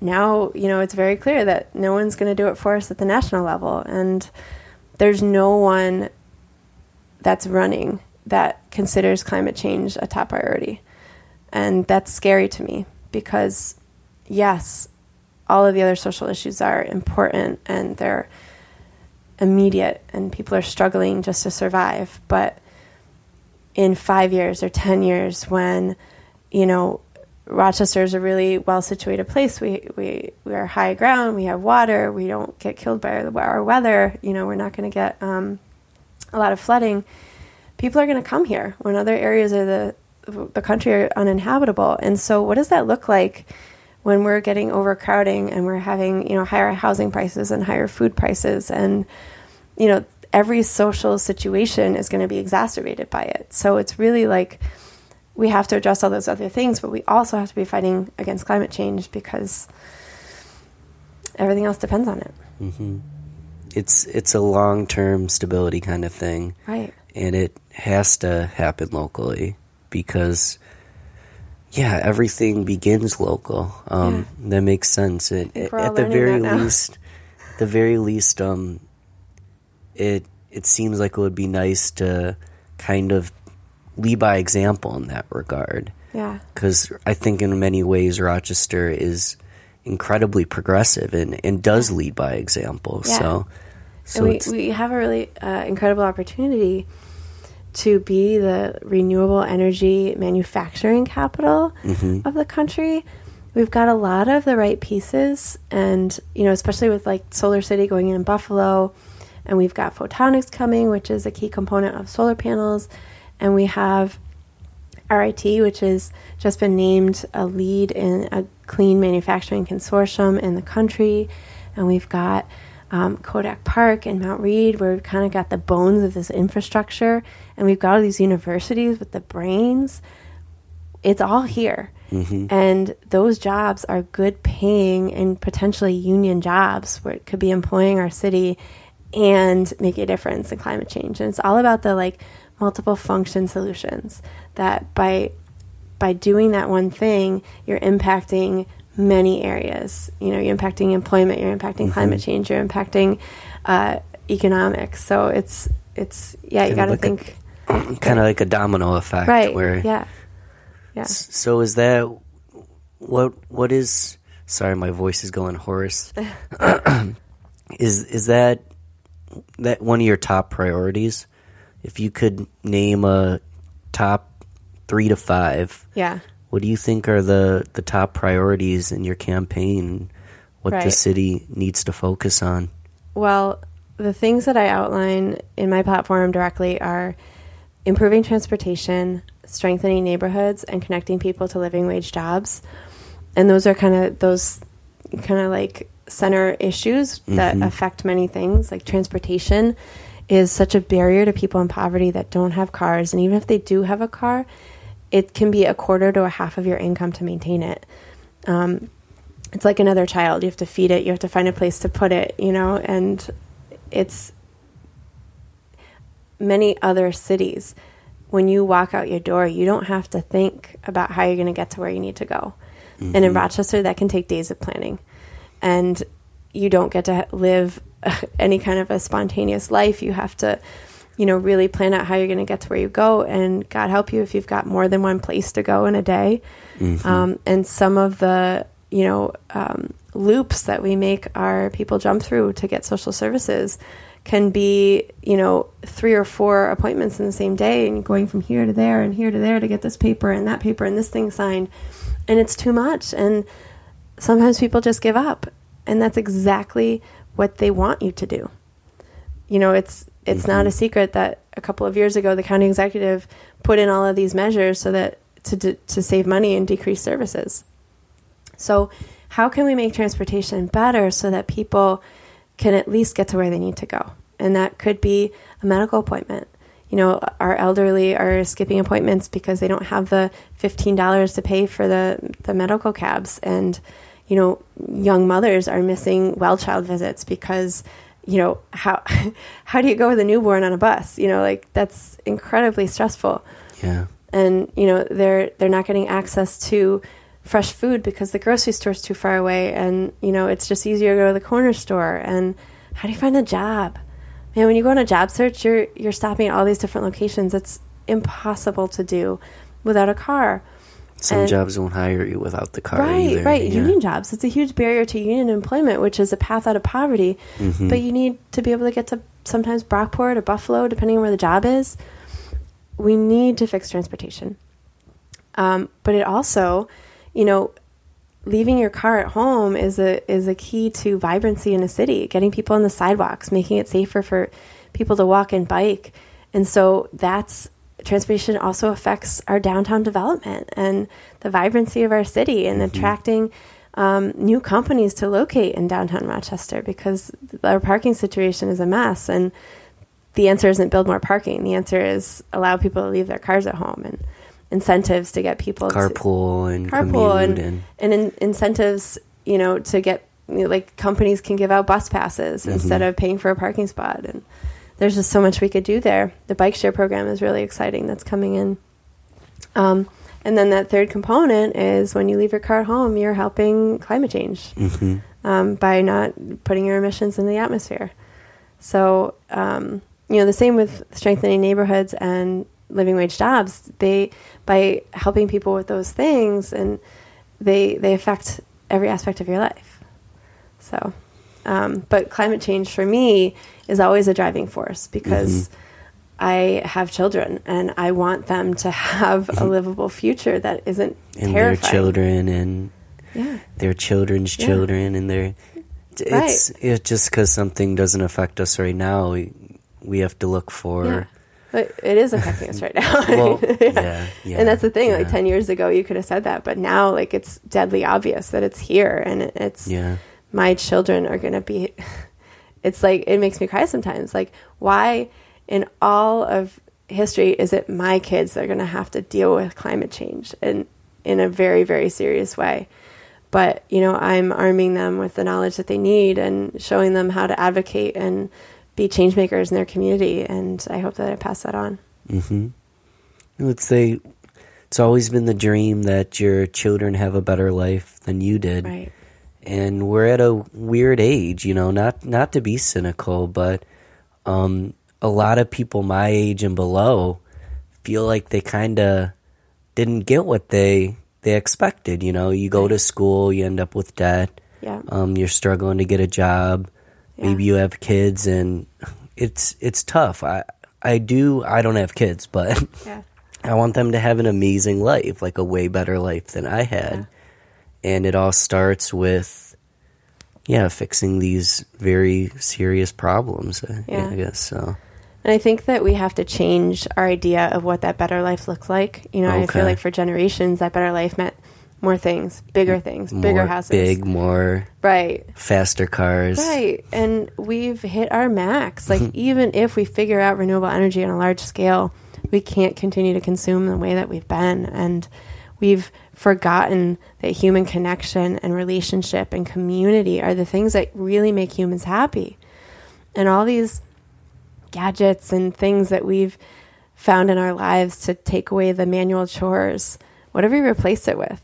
[SPEAKER 2] now, you know, it's very clear that no one's going to do it for us at the national level. And there's no one that's running that considers climate change a top priority. And that's scary to me because, yes, all of the other social issues are important and they're immediate and people are struggling just to survive. But in five years or 10 years, when, you know, Rochester is a really well situated place. We, we, we are high ground, we have water, we don't get killed by our, our weather, you know, we're not going to get um, a lot of flooding. People are going to come here when other areas of the, the country are uninhabitable. And so, what does that look like when we're getting overcrowding and we're having, you know, higher housing prices and higher food prices and you know, every social situation is going to be exacerbated by it. So it's really like we have to address all those other things, but we also have to be fighting against climate change because everything else depends on it.
[SPEAKER 1] Mm-hmm. It's it's a long term stability kind of thing,
[SPEAKER 2] right?
[SPEAKER 1] And it has to happen locally because, yeah, everything begins local. Um, yeah. That makes sense. It, at the very least, the very least, um, it it seems like it would be nice to kind of lead by example in that regard.
[SPEAKER 2] Yeah.
[SPEAKER 1] Because I think in many ways Rochester is incredibly progressive and, and does lead by example. Yeah. So,
[SPEAKER 2] so we, we have a really uh, incredible opportunity to be the renewable energy manufacturing capital mm-hmm. of the country. We've got a lot of the right pieces, and you know, especially with like SolarCity going in, in Buffalo, and we've got photonics coming, which is a key component of solar panels, and we have RIT, which has just been named a lead in a clean manufacturing consortium in the country. And we've got um, Kodak Park and Mount Read, where we've kind of got the bones of this infrastructure. And we've got all these universities with the brains. It's all here. Mm-hmm. And those jobs are good paying and potentially union jobs where it could be employing our city and make a difference in climate change. And it's all about the like multiple function solutions that by by doing that one thing, you're impacting many areas. You know, you're impacting employment, you're impacting mm-hmm. climate change, you're impacting uh, economics. So it's it's yeah, kind you got to like think
[SPEAKER 1] kind of like a domino effect,
[SPEAKER 2] right?
[SPEAKER 1] Where
[SPEAKER 2] yeah, yeah.
[SPEAKER 1] So is that what what is? Sorry, my voice is going hoarse. is is that that one of your top priorities? If you could name a top three to five,
[SPEAKER 2] yeah,
[SPEAKER 1] what do you think are the the top priorities in your campaign? What right. the city needs to focus on?
[SPEAKER 2] Well, the things that I outline in my platform directly are improving transportation, strengthening neighborhoods, and connecting people to living wage jobs. And those are kind of those kind of like center issues that mm-hmm. affect many things, like transportation is such a barrier to people in poverty that don't have cars. And even if they do have a car, it can be a quarter to a half of your income to maintain it. Um, it's like another child. You have to feed it, you have to find a place to put it, you know, and it's many other cities. When you walk out your door, you don't have to think about how you're going to get to where you need to go. Mm-hmm. And in Rochester, that can take days of planning and you don't get to live any kind of a spontaneous life. You have to, you know, really plan out how you're going to get to where you go. And God help you if you've got more than one place to go in a day. Mm-hmm. Um, and some of the, you know, um, loops that we make our people jump through to get social services can be, you know, three or four appointments in the same day and going from here to there and here to there to get this paper and that paper and this thing signed. And it's too much. And sometimes people just give up and that's exactly what they want you to do you know it's it's mm-hmm. not a secret that a couple of years ago the county executive put in all of these measures so that to to save money and decrease services so how can we make transportation better so that people can at least get to where they need to go and that could be a medical appointment you know, our elderly are skipping appointments because they don't have the $15 to pay for the, the medical cabs. And, you know, young mothers are missing well child visits because, you know, how, how do you go with a newborn on a bus? You know, like that's incredibly stressful.
[SPEAKER 1] Yeah.
[SPEAKER 2] And, you know, they're, they're not getting access to fresh food because the grocery store's too far away. And, you know, it's just easier to go to the corner store. And how do you find a job? man, when you go on a job search, you're you're stopping at all these different locations. It's impossible to do without a car.
[SPEAKER 1] Some and, jobs won't hire you without the car.
[SPEAKER 2] Right,
[SPEAKER 1] either.
[SPEAKER 2] right. Yeah. Union jobs. It's a huge barrier to union employment, which is a path out of poverty. Mm-hmm. But you need to be able to get to sometimes Brockport or Buffalo, depending on where the job is. We need to fix transportation. Um, but it also, you know, leaving your car at home is a is a key to vibrancy in a city. Getting people on the sidewalks, making it safer for people to walk and bike, and so that's transportation also affects our downtown development and the vibrancy of our city and mm-hmm. attracting um, new companies to locate in downtown Rochester because our parking situation is a mess. And the answer isn't build more parking. The answer is allow people to leave their cars at home and incentives to get people
[SPEAKER 1] carpool
[SPEAKER 2] to,
[SPEAKER 1] and
[SPEAKER 2] carpool
[SPEAKER 1] and,
[SPEAKER 2] and, and in, incentives, you know, to get you know, like companies can give out bus passes mm-hmm. instead of paying for a parking spot. And there's just so much we could do there. The bike share program is really exciting. That's coming in. Um, and then that third component is when you leave your car at home, you're helping climate change mm-hmm. um, by not putting your emissions in the atmosphere. So, um, you know, the same with strengthening neighborhoods and living wage jobs. They by helping people with those things, and they they affect every aspect of your life. So, um, but climate change for me is always a driving force because. Mm-hmm I have children and I want them to have a mm-hmm. livable future that isn't
[SPEAKER 1] and
[SPEAKER 2] terrifying.
[SPEAKER 1] their children and yeah. their children's yeah. children and their it's right. it's just because something doesn't affect us right now we, we have to look for yeah.
[SPEAKER 2] But it is affecting us right now. well, yeah. yeah. and that's the thing. Like ten years ago, you could have said that, but now, like, it's deadly obvious that it's here, and it's
[SPEAKER 1] yeah.
[SPEAKER 2] my children are going to be. It's like it makes me cry sometimes. Like, why? in all of history is it my kids that are going to have to deal with climate change in in a very very serious way but you know i'm arming them with the knowledge that they need and showing them how to advocate and be change makers in their community and i hope that i pass that on
[SPEAKER 1] mm-hmm let's say it's always been the dream that your children have a better life than you did
[SPEAKER 2] right
[SPEAKER 1] and we're at a weird age you know not not to be cynical but um a lot of people my age and below feel like they kind of didn't get what they they expected. You know, you go to school, you end up with debt.
[SPEAKER 2] Yeah.
[SPEAKER 1] Um, you're struggling to get a job. Yeah. Maybe you have kids, and it's it's tough. I I do. I don't have kids, but
[SPEAKER 2] yeah.
[SPEAKER 1] I want them to have an amazing life, like a way better life than I had. And it all starts with, yeah, fixing these very serious problems. Yeah. I guess so.
[SPEAKER 2] And I think that we have to change our idea of what that better life looks like. You know, okay. I feel like for generations, that better life meant more things, bigger things, more bigger houses,
[SPEAKER 1] big, more
[SPEAKER 2] right,
[SPEAKER 1] faster cars,
[SPEAKER 2] right. And we've hit our max. Like even if we figure out renewable energy on a large scale, we can't continue to consume the way that we've been, and we've forgotten that human connection and relationship and community are the things that really make humans happy. And all these gadgets and things that we've found in our lives to take away the manual chores, what have we replaced it with?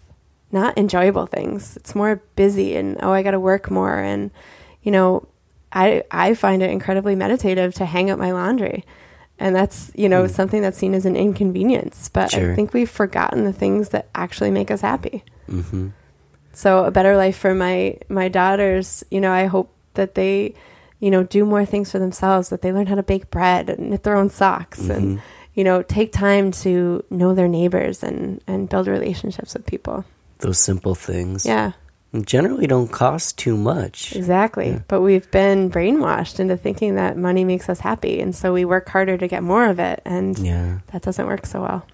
[SPEAKER 2] Not enjoyable things. It's more busy and oh, I got to work more and you know, I I find it incredibly meditative to hang up my laundry. And that's, you know, mm. something that's seen as an inconvenience, but sure. I think we've forgotten the things that actually make us happy.
[SPEAKER 1] hmm
[SPEAKER 2] So a better life for my my daughters, you know, I hope that they you know, do more things for themselves, that they learn how to bake bread and knit their own socks mm-hmm. and, you know, take time to know their neighbors and, and build relationships with people.
[SPEAKER 1] Those simple things.
[SPEAKER 2] Yeah.
[SPEAKER 1] Generally don't cost too much.
[SPEAKER 2] Exactly. Yeah. But we've been brainwashed into thinking that money makes us happy. And so we work harder to get more of it. And
[SPEAKER 1] yeah.
[SPEAKER 2] that doesn't work so well.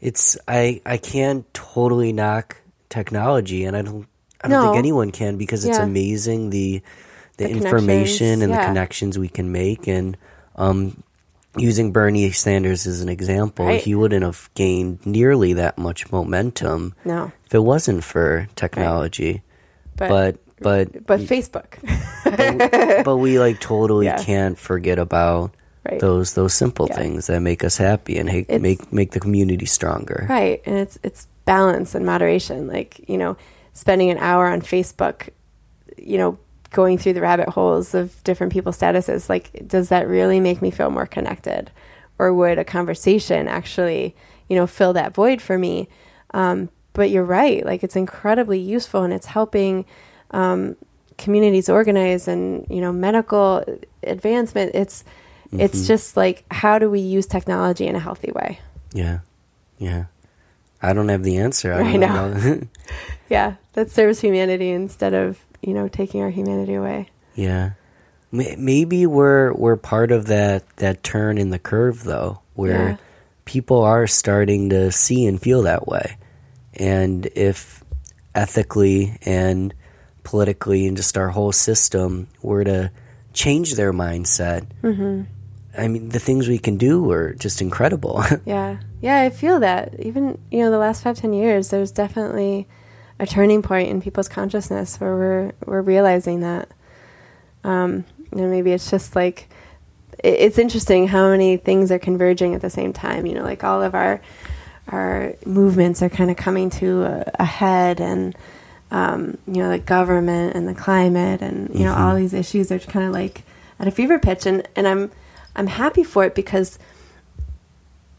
[SPEAKER 1] It's, I, I can't totally knock technology and I don't, I don't no. think anyone can because it's yeah. amazing the, the, the information and yeah. the connections we can make. And um, using Bernie Sanders as an example, right. he wouldn't have gained nearly that much momentum
[SPEAKER 2] no.
[SPEAKER 1] if it wasn't for technology.
[SPEAKER 2] Right.
[SPEAKER 1] But, but but
[SPEAKER 2] but Facebook.
[SPEAKER 1] but, but, we like totally yeah. can't forget about right. those those simple yeah. things that make us happy and ha- make make the community stronger.
[SPEAKER 2] Right, and it's it's balance and moderation. Like you know, spending an hour on Facebook, you know, going through the rabbit holes of different people's statuses like does that really make me feel more connected? Or would a conversation actually you know fill that void for me? Um, but you're right like it's incredibly useful and it's helping um, communities organize and you know medical advancement. It's mm-hmm. it's just like how do we use technology in a healthy way?
[SPEAKER 1] Yeah. Yeah. I don't have the answer. I
[SPEAKER 2] right now yeah. That serves humanity instead of you know, taking our humanity away.
[SPEAKER 1] Yeah. Maybe we're we're part of that that turn in the curve though, where yeah. people are starting to see and feel that way. And if ethically and politically and just our whole system were to change their mindset, mm-hmm. I mean, the things we can do are just incredible.
[SPEAKER 2] yeah. Yeah, I feel that. Even, you know, the last five, ten years, there's definitely a turning point in people's consciousness where we're, we're realizing that. Um, and maybe it's just like, it's interesting how many things are converging at the same time. You know, like all of our our movements are kind of coming to a, a head, and um, you know, the government and the climate, and you know, mm-hmm. all these issues are kind of like at a fever pitch. And and I'm I'm happy for it because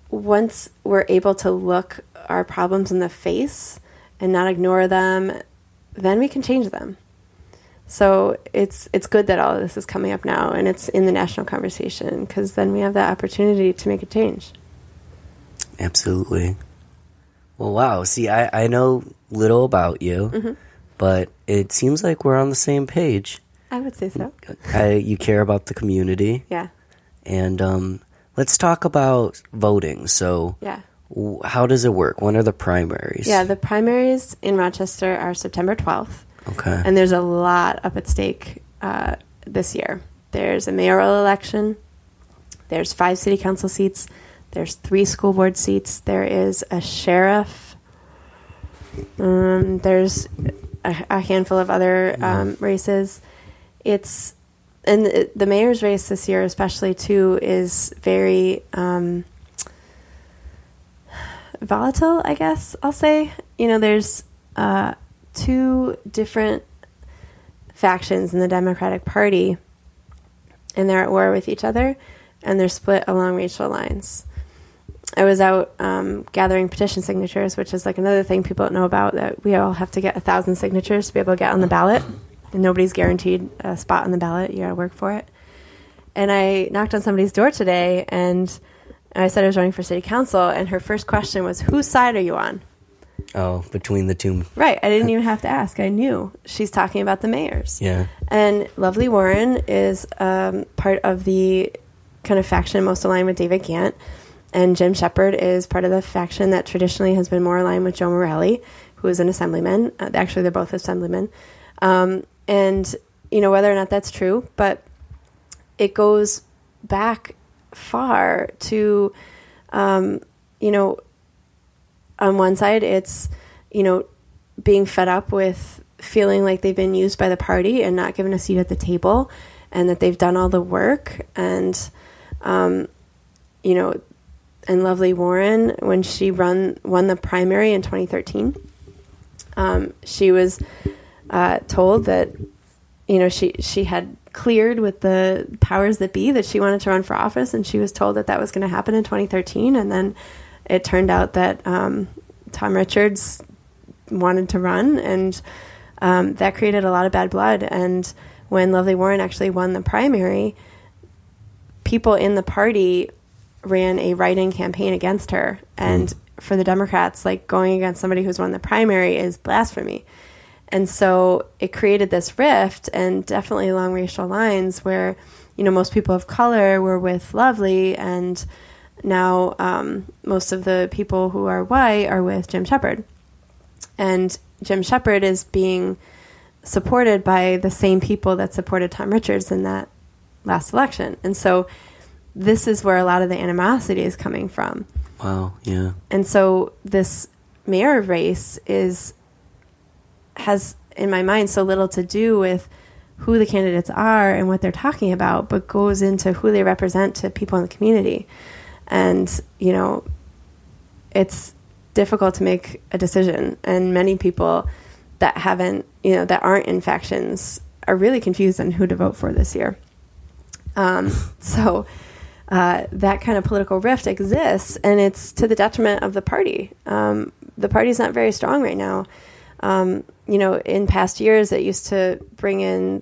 [SPEAKER 2] once we're able to look our problems in the face and not ignore them, then we can change them. So it's it's good that all of this is coming up now and it's in the national conversation because then we have that opportunity to make a change.
[SPEAKER 1] Absolutely. Well, wow. See, I, I know little about you, mm-hmm. but it seems like we're on the same page.
[SPEAKER 2] I would say so.
[SPEAKER 1] I, you care about the community.
[SPEAKER 2] Yeah.
[SPEAKER 1] And um, let's talk about voting. So,
[SPEAKER 2] yeah.
[SPEAKER 1] How does it work? When are the primaries?
[SPEAKER 2] Yeah, the primaries in Rochester are September 12th.
[SPEAKER 1] Okay.
[SPEAKER 2] And there's a lot up at stake uh, this year. There's a mayoral election. There's five city council seats. There's three school board seats. There is a sheriff. Um, there's a, a, handful of other um, races. It's and the, the, mayor's race this year, especially too, is very um, volatile. I guess I'll say. You know, there's uh, two different factions in the Democratic Party, and they're at war with each other, and they're split along racial lines. I was out um, gathering petition signatures, which is like another thing people don't know about that we all have to get a thousand signatures to be able to get on the ballot. And nobody's guaranteed a spot on the ballot. You got to work for it. And I knocked on somebody's door today, and I said I was running for city council, and her first question was, "Whose side are you on?"
[SPEAKER 1] Oh, between the two.
[SPEAKER 2] Right. I didn't even have to ask. I knew. She's talking about the mayors.
[SPEAKER 1] Yeah.
[SPEAKER 2] And Lovely Warren is um, part of the kind of faction most aligned with David Gantt. And Jim Sheppard is part of the faction that traditionally has been more aligned with Joe Morelle, who is an assemblyman. Uh, actually, they're both assemblymen. Um, and, you know, whether or not that's true, but it goes back far to, um, you know, on one side, it's, you know, being fed up with feeling like they've been used by the party and not given a seat at the table and that they've done all the work. And, um, you know, and Lovely Warren, when she run won the primary in 2013, um, she was uh, told that, you know, she, she had cleared with the powers that be that she wanted to run for office, and she was told that that was going to happen in 2013. And then it turned out that um, Tom Richards wanted to run, and um, that created a lot of bad blood. And when Lovely Warren actually won the primary, people in the party ran a write-in campaign against her, and mm. for the Democrats, like going against somebody who's won the primary is blasphemy. And so it created this rift, and definitely along racial lines, where you know most people of color were with Lovely, and now um, most of the people who are white are with Jim Sheppard. And Jim Sheppard is being supported by the same people that supported Tom Richards in that last election. And so this is where a lot of the animosity is coming from.
[SPEAKER 1] Wow, yeah.
[SPEAKER 2] And so this mayor race is has in my mind so little to do with who the candidates are and what they're talking about, but goes into who they represent to people in the community. And you know it's difficult to make a decision. And many people that haven't you know that aren't in factions are really confused on who to vote for this year. Um, so uh, that kind of political rift exists and it's to the detriment of the party. Um, the party's not very strong right now. Um, you know in past years it used to bring in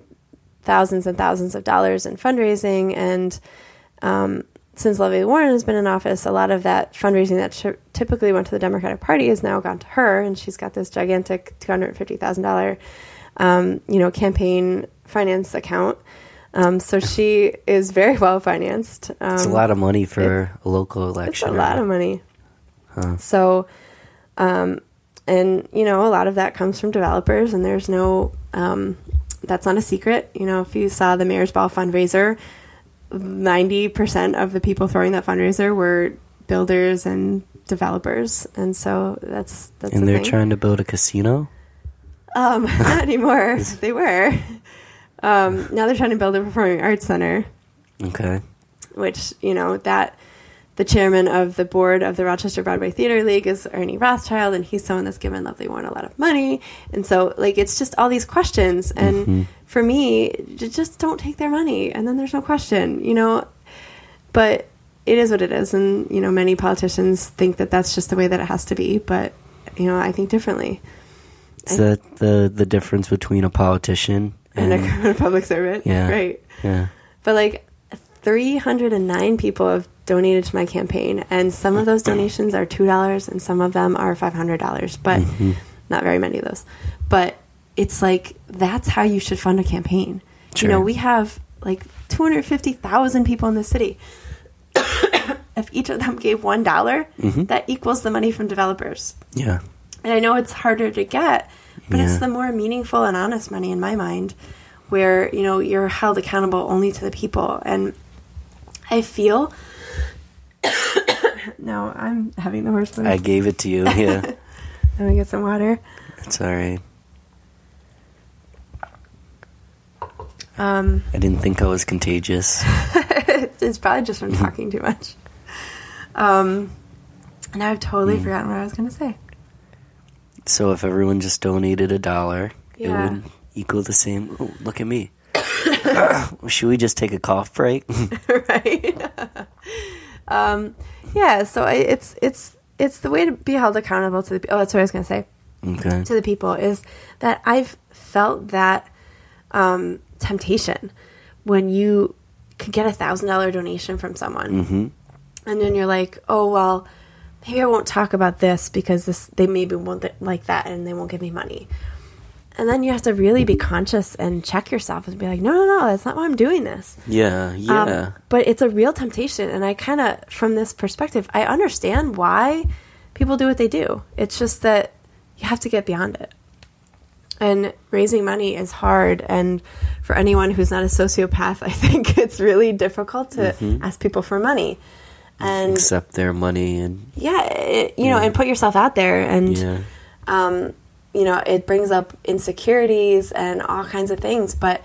[SPEAKER 2] thousands and thousands of dollars in fundraising and um, since Lovely Warren has been in office, a lot of that fundraising that typically went to the Democratic Party has now gone to her, and she's got this gigantic two hundred fifty thousand thousand um, you know, campaign finance account. Um, so she is very well financed.
[SPEAKER 1] Um, it's a lot of money for a local election.
[SPEAKER 2] It's a lot of money. Huh. So, um, and you know a lot of that comes from developers and there's no um, that's not a secret you know if you saw the mayor's ball fundraiser 90% of the people throwing that fundraiser were builders and developers and so that's that's
[SPEAKER 1] And
[SPEAKER 2] the
[SPEAKER 1] they're
[SPEAKER 2] thing.
[SPEAKER 1] trying to build a casino?
[SPEAKER 2] um not anymore they were um now they're trying to build a performing arts center
[SPEAKER 1] Okay.
[SPEAKER 2] which you know that the chairman of the board of the Rochester Broadway Theater League is Ernie Rothschild, and he's someone that's given Lovely Warren a lot of money, and so like it's just all these questions, and mm-hmm. for me, just don't take their money, and then there's no question, you know. But it is what it is, and you know many politicians think that that's just the way that it has to be, but you know I think differently.
[SPEAKER 1] Is that the, the difference between a politician
[SPEAKER 2] And
[SPEAKER 1] and.
[SPEAKER 2] a public servant,
[SPEAKER 1] Yeah.
[SPEAKER 2] right?
[SPEAKER 1] yeah.
[SPEAKER 2] But like 309 people have donated to my campaign, and some of those donations are $2 and some of them are $500, but mm-hmm. not very many of those. But it's like that's how you should fund a campaign. You know, we have like 250,000 people in the city. if each of them gave $1, dollars mm-hmm. that equals the money from developers.
[SPEAKER 1] Yeah.
[SPEAKER 2] And I know it's harder to get, but
[SPEAKER 1] Yeah.
[SPEAKER 2] it's the more meaningful and honest money in my mind where, you know, you're held accountable only to the people. And I feel No, I'm having the worst one.
[SPEAKER 1] I gave it to you. Yeah.
[SPEAKER 2] Let me get some water.
[SPEAKER 1] It's all right.
[SPEAKER 2] Um
[SPEAKER 1] I didn't think I was contagious.
[SPEAKER 2] it's probably just from talking too much. Um now I've totally forgotten what I was gonna say.
[SPEAKER 1] So if everyone just donated a dollar,
[SPEAKER 2] Yeah.
[SPEAKER 1] it would equal the same. Oh, look at me. Should we just take a cough break?
[SPEAKER 2] right? um, yeah. So I, it's it's it's the way to be held accountable to the. Oh, that's what I was going to say
[SPEAKER 1] okay.
[SPEAKER 2] to the people is that I've felt that um, temptation when you could get a thousand dollar donation from someone,
[SPEAKER 1] hmm
[SPEAKER 2] and then you're like, oh well, maybe I won't talk about this because this they maybe won't th- like that and they won't give me money. And then you have to really be conscious and check yourself and be like, no, no, no, that's not why I'm doing this.
[SPEAKER 1] Yeah. Yeah.
[SPEAKER 2] Um, but it's a real temptation. And I kind of, from this perspective, I understand why people do what they do. It's just that you have to get beyond it. And raising money is hard. And for anyone who's not a sociopath, I think it's really difficult to ask people for money. And
[SPEAKER 1] Accept their money and
[SPEAKER 2] yeah, it, you know, and put yourself out there. And
[SPEAKER 1] yeah.
[SPEAKER 2] um, you know, it brings up insecurities and all kinds of things. But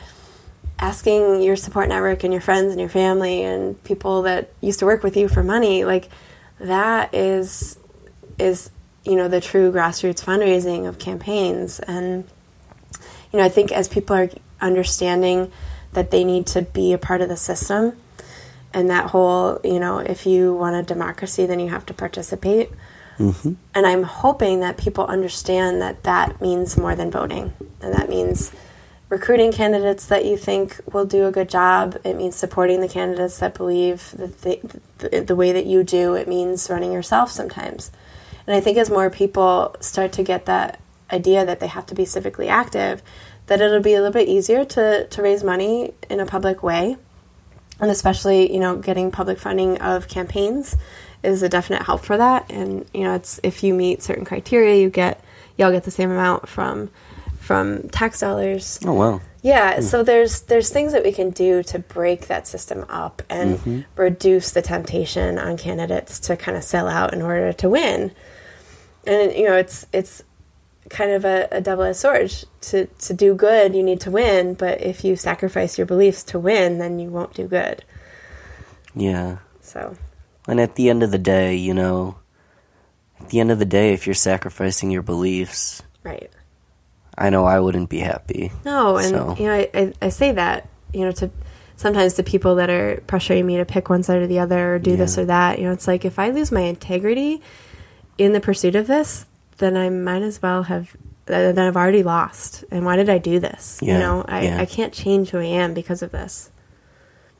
[SPEAKER 2] asking your support network and your friends and your family and people that used to work with you for money, like that is is you know the true grassroots fundraising of campaigns. And you know, I think as people are understanding that they need to be a part of the system. And that whole, you know, if you want a democracy, then you have to participate Mm-hmm. and I'm hoping that people understand that that means more than voting, and that means recruiting candidates that you think will do a good job. It means supporting the candidates that believe the, the way that you do. It means running yourself sometimes, and I think as more people start to get that idea that they have to be civically active, that it'll be a little bit easier to to raise money in a public way and especially you know getting public funding of campaigns is a definite help for that. And you know it's if you meet certain criteria you get you all get the same amount from from tax dollars.
[SPEAKER 1] Oh wow.
[SPEAKER 2] yeah hmm. so there's there's things that we can do to break that system up and mm-hmm. reduce the temptation on candidates to kind of sell out in order to win. And you know it's it's kind of a, a double-edged sword. To to do good you need to win but if you sacrifice your beliefs to win then you won't do good.
[SPEAKER 1] Yeah.
[SPEAKER 2] so
[SPEAKER 1] And at the end of the day, you know, at the end of the day, if you're sacrificing your beliefs,
[SPEAKER 2] right.
[SPEAKER 1] I know I wouldn't be happy.
[SPEAKER 2] no and
[SPEAKER 1] So-
[SPEAKER 2] you know I, I, I say that you know to sometimes to people that are pressuring me to pick one side or the other or do this or that you know it's like if i lose my integrity in the pursuit of this then i might as well have then i've already lost. And why did i do this? You know I,
[SPEAKER 1] yeah.
[SPEAKER 2] I can't change who i am because of this.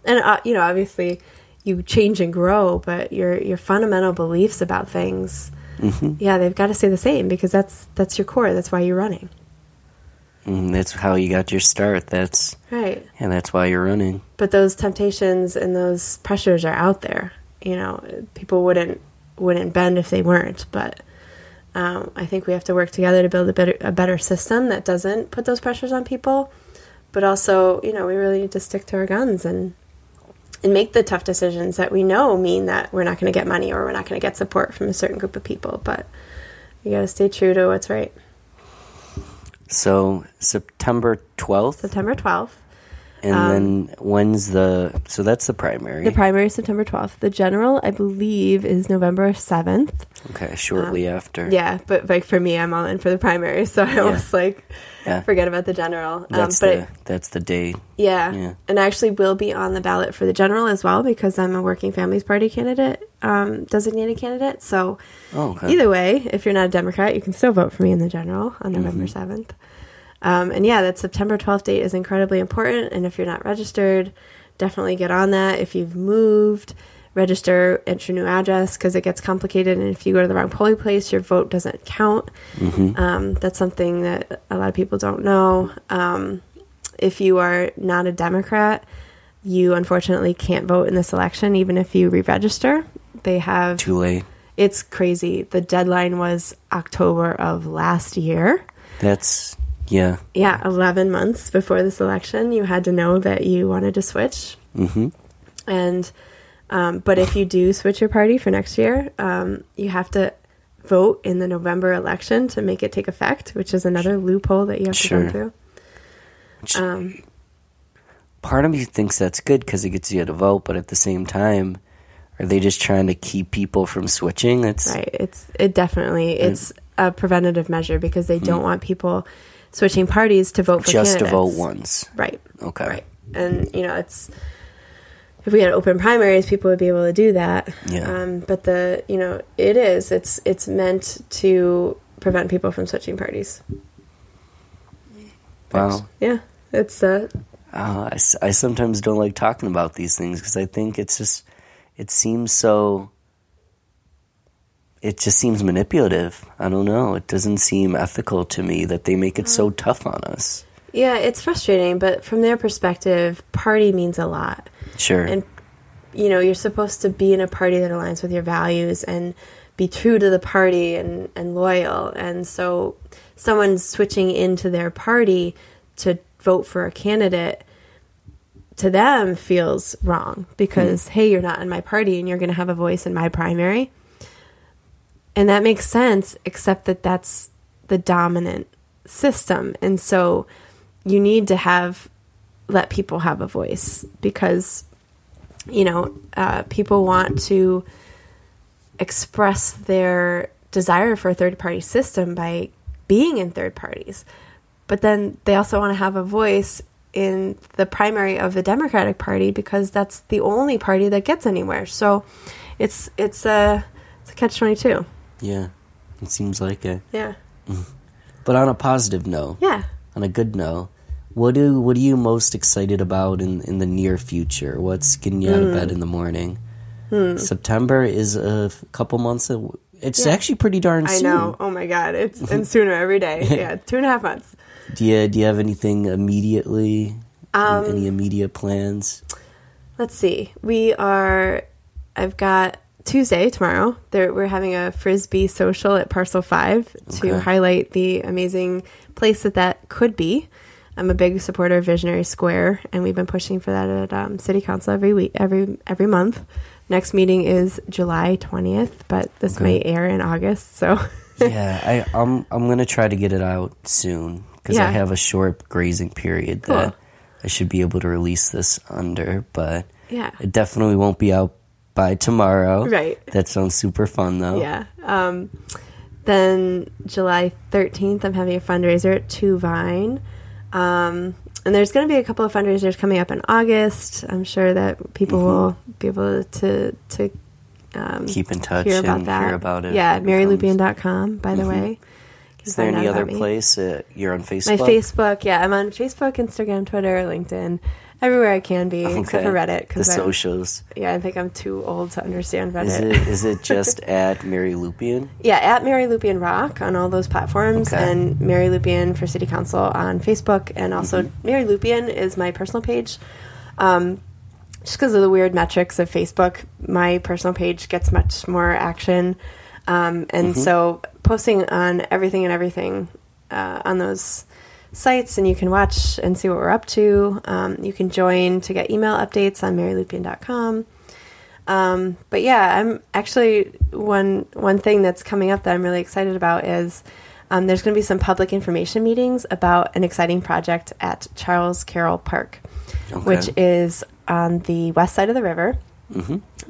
[SPEAKER 2] And uh, you know obviously you change and grow but your your fundamental beliefs about things
[SPEAKER 1] Mm-hmm.
[SPEAKER 2] yeah they've got to stay the same because that's that's your core that's why you're running
[SPEAKER 1] And that's how you got your start. That's
[SPEAKER 2] right
[SPEAKER 1] and that's why you're running.
[SPEAKER 2] but those temptations and those pressures are out there you know people wouldn't wouldn't bend if they weren't but Um, I think we have to work together to build a better a better system that doesn't put those pressures on people. But also, you know, we really need to stick to our guns and and make the tough decisions that we know mean that we're not going to get money or we're not going to get support from a certain group of people. But you got to stay true to what's right.
[SPEAKER 1] So September twelfth,
[SPEAKER 2] September 12th.
[SPEAKER 1] and
[SPEAKER 2] Um,
[SPEAKER 1] then when's the? So that's the primary.
[SPEAKER 2] The primary is September 12th. The general, I believe, is November 7th.
[SPEAKER 1] okay, shortly after.
[SPEAKER 2] Um, Yeah, but like for me, I'm all in for the primary, so I was like
[SPEAKER 1] Yeah.
[SPEAKER 2] forget about the general. Um,
[SPEAKER 1] That's
[SPEAKER 2] but
[SPEAKER 1] the
[SPEAKER 2] it-
[SPEAKER 1] that's the date.
[SPEAKER 2] yeah.
[SPEAKER 1] Yeah.
[SPEAKER 2] and I actually will be on the ballot for the general as well because I'm a Working Families Party candidate, um, designated candidate. So
[SPEAKER 1] Oh, okay.
[SPEAKER 2] either way, if you're not a Democrat, you can still vote for me in the general on November
[SPEAKER 1] Mm-hmm.
[SPEAKER 2] 7th. Um, and yeah, that September 12th date is incredibly important. And if you're not registered, definitely get on that. If you've moved, register, enter your new address because it gets complicated. And if you go to the wrong polling place, your vote doesn't count. Um, that's something that a lot of people don't know. Um, if you are not a Democrat, you unfortunately can't vote in this election, even if you re register. They have
[SPEAKER 1] Too late.
[SPEAKER 2] it's crazy. The deadline was October of last year.
[SPEAKER 1] That's yeah.
[SPEAKER 2] Yeah, 11 months before this election, you had to know that you wanted to switch.
[SPEAKER 1] Mm-hmm.
[SPEAKER 2] And, um, but if you do switch your party for next year, um, you have to vote in the November election to make it take effect, which is another loophole that you have to
[SPEAKER 1] Sure.
[SPEAKER 2] go through. Um,
[SPEAKER 1] Part of me thinks that's good because it gets you to vote, but at the same time, are they just trying to keep people from switching? It's
[SPEAKER 2] Right. It's it definitely it's a preventative measure because they don't want people switching parties to vote for
[SPEAKER 1] Mm. just to vote
[SPEAKER 2] candidates.
[SPEAKER 1] once.
[SPEAKER 2] Right.
[SPEAKER 1] Okay.
[SPEAKER 2] Right. And you know, it's if we had open primaries, people would be able to do that.
[SPEAKER 1] Yeah.
[SPEAKER 2] Um, but the you know, it is it's it's meant to prevent people from switching parties.
[SPEAKER 1] Wow.
[SPEAKER 2] Yeah. It's uh
[SPEAKER 1] Uh, I, s- I sometimes don't like talking about these things because I think it's just, it seems so, it just seems manipulative. I don't know. It doesn't seem ethical to me that they make it so tough on us.
[SPEAKER 2] yeah, it's frustrating, but from their perspective, party means a lot.
[SPEAKER 1] Sure.
[SPEAKER 2] and you know you're supposed to be in a party that aligns with your values and be true to the party and, and loyal. And so someone switching into their party to vote for a candidate to them feels wrong because hmm. hey you're not in my party and you're going to have a voice in my primary. And that makes sense except that that's the dominant system. And so you need to have let people have a voice because you know uh, people want to express their desire for a third party system by being in third parties but then they also want to have a voice in the primary of the democratic party because that's the only party that gets anywhere so it's it's a it's a catch 22
[SPEAKER 1] yeah. It seems like it.
[SPEAKER 2] yeah
[SPEAKER 1] But on a positive note,
[SPEAKER 2] yeah
[SPEAKER 1] on a good note, what do what are you most excited about in in the near future? What's getting you out of bed
[SPEAKER 2] Hmm.
[SPEAKER 1] in the morning? September is a f- couple months. Of, it's actually pretty darn
[SPEAKER 2] i know oh my god it's and sooner every day yeah two and a half months
[SPEAKER 1] Do you do you have anything immediately?
[SPEAKER 2] Um,
[SPEAKER 1] any immediate plans?
[SPEAKER 2] Let's see. We are. I've got Tuesday tomorrow. There, we're having a frisbee social at Parcel Five to highlight the amazing place that that could be. I'm a big supporter of Visionary Square, and we've been pushing for that at um, City Council every week, every every month. Next meeting is July 20th, but this
[SPEAKER 1] Okay.
[SPEAKER 2] may air in August. So,
[SPEAKER 1] yeah, I, I'm I'm gonna try to get it out soon because I have a short grazing period
[SPEAKER 2] Cool.
[SPEAKER 1] that I should be able to release this under, but
[SPEAKER 2] yeah,
[SPEAKER 1] it definitely won't be out by tomorrow.
[SPEAKER 2] Right.
[SPEAKER 1] That sounds super fun though.
[SPEAKER 2] Yeah. Um, then July 13th, I'm having a fundraiser at Two Vine. Um, and there's going to be a couple of fundraisers coming up in August. I'm sure that people
[SPEAKER 1] Mm-hmm.
[SPEAKER 2] will be able to to um,
[SPEAKER 1] Keep in touch
[SPEAKER 2] hear about
[SPEAKER 1] and
[SPEAKER 2] that.
[SPEAKER 1] hear about it.
[SPEAKER 2] Yeah, marylupien.com, by the way. You can
[SPEAKER 1] Is there any other place uh, you're on Facebook?
[SPEAKER 2] My?
[SPEAKER 1] Facebook,
[SPEAKER 2] yeah, I'm on Facebook, Instagram, Twitter, LinkedIn, everywhere I can be, except for Reddit.
[SPEAKER 1] The
[SPEAKER 2] Because
[SPEAKER 1] socials.
[SPEAKER 2] yeah, I think I'm too old to understand Reddit.
[SPEAKER 1] Is it is it just at Mary Lupien?
[SPEAKER 2] Yeah, at Mary Lupien Rock on all those platforms,
[SPEAKER 1] Okay.
[SPEAKER 2] and Mary Lupien for City Council on Facebook, and also
[SPEAKER 1] Mm-hmm.
[SPEAKER 2] Mary Lupien is my personal page. Um, just because of the weird metrics of Facebook, my personal page gets much more action. Um, and so posting on everything and everything uh, on those sites, and you can watch and see what we're up to. Um, you can join to get email updates on marylupien.com. Um, but yeah, I'm actually one one thing that's coming up that I'm really excited about is um, there's going to be some public information meetings about an exciting project at Charles Carroll Park,
[SPEAKER 1] Okay.
[SPEAKER 2] which is on the west side of the river,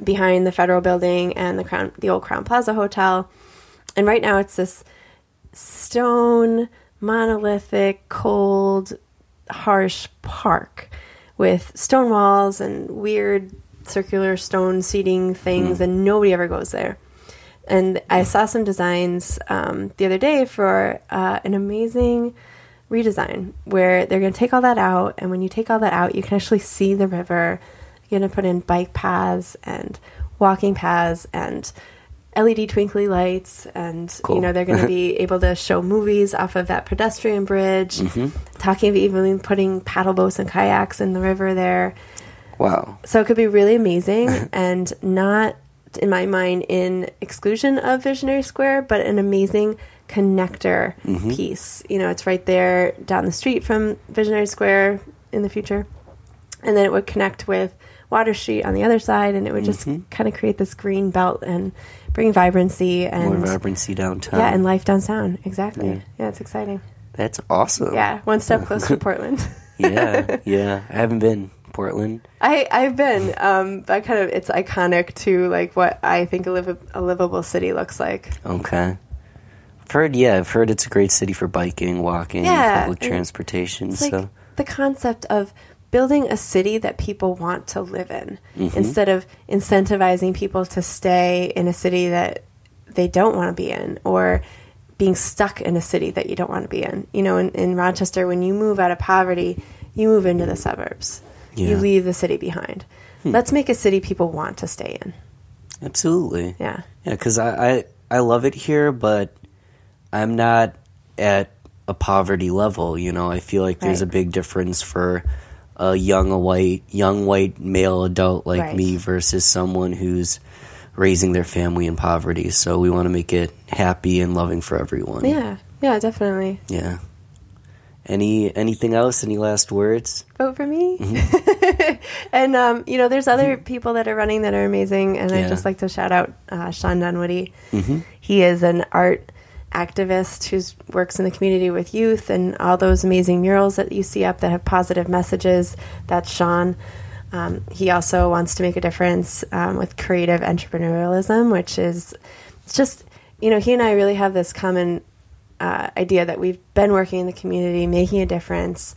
[SPEAKER 2] behind the Federal Building and the Crown, the old Crowne Plaza Hotel. And right now, it's this stone, monolithic, cold, harsh park with stone walls and weird circular stone seating things, and nobody ever goes there. And I saw some designs um, the other day for uh, an amazing redesign where they're going to take all that out. And when you take all that out, you can actually see the river. You're going to put in bike paths and walking paths and LED twinkly lights. And,
[SPEAKER 1] Cool.
[SPEAKER 2] you know, they're going to be able to show movies off of that pedestrian bridge, mm-hmm. talking of even putting paddle boats and kayaks in the river there.
[SPEAKER 1] Wow.
[SPEAKER 2] So it could be really amazing and not, in my mind, in exclusion of Visionary Square, but an amazing connector mm-hmm. piece. You know, it's right there down the street from Visionary Square in the future. And then it would connect with Water Street on the other side, and it would just mm-hmm. kind of create this green belt and bring vibrancy and More
[SPEAKER 1] vibrancy downtown.
[SPEAKER 2] yeah, and life downtown. Exactly.
[SPEAKER 1] Yeah.
[SPEAKER 2] Yeah, it's exciting.
[SPEAKER 1] That's awesome.
[SPEAKER 2] Yeah, one step closer to Portland.
[SPEAKER 1] yeah, yeah. I haven't been Portland.
[SPEAKER 2] I I've been, um, but kind of it's iconic to like what I think a, liv- a livable city looks like.
[SPEAKER 1] Okay. I've heard, yeah, I've heard it's a great city for biking, walking,
[SPEAKER 2] Yeah,
[SPEAKER 1] public transportation. So,
[SPEAKER 2] like the concept of building a city that people want to live in
[SPEAKER 1] Mm-hmm.
[SPEAKER 2] instead of incentivizing people to stay in a city that they don't want to be in or being stuck in a city that you don't want to be in. You know, in, in Rochester, when you move out of poverty, you move into the suburbs. You
[SPEAKER 1] Yeah. Hmm.
[SPEAKER 2] leave the city behind. Let's make a city people want to stay in.
[SPEAKER 1] absolutely.
[SPEAKER 2] Yeah.
[SPEAKER 1] Yeah, because I, I, I love it here, but I'm not at a poverty level. You know, I feel like there's
[SPEAKER 2] Right.
[SPEAKER 1] a big difference for a young a white young white male adult like
[SPEAKER 2] Right.
[SPEAKER 1] me versus someone who's raising their family in poverty. So we want to make it happy and loving for everyone.
[SPEAKER 2] Yeah. Yeah, definitely.
[SPEAKER 1] Yeah. Any anything else? Any last words?
[SPEAKER 2] vote for me.
[SPEAKER 1] Mm-hmm.
[SPEAKER 2] and um, you know, there's other people that are running that are amazing, and
[SPEAKER 1] Yeah.
[SPEAKER 2] I'd just like to shout out uh, Shawn Dunwoody. He is an art activist who works in the community with youth and all those amazing murals that you see up that have positive messages. That's Shawn. Um, he also wants to make a difference um, with creative entrepreneurialism, which is it's just you know he and I really have this common uh, idea that we've been working in the community, making a difference,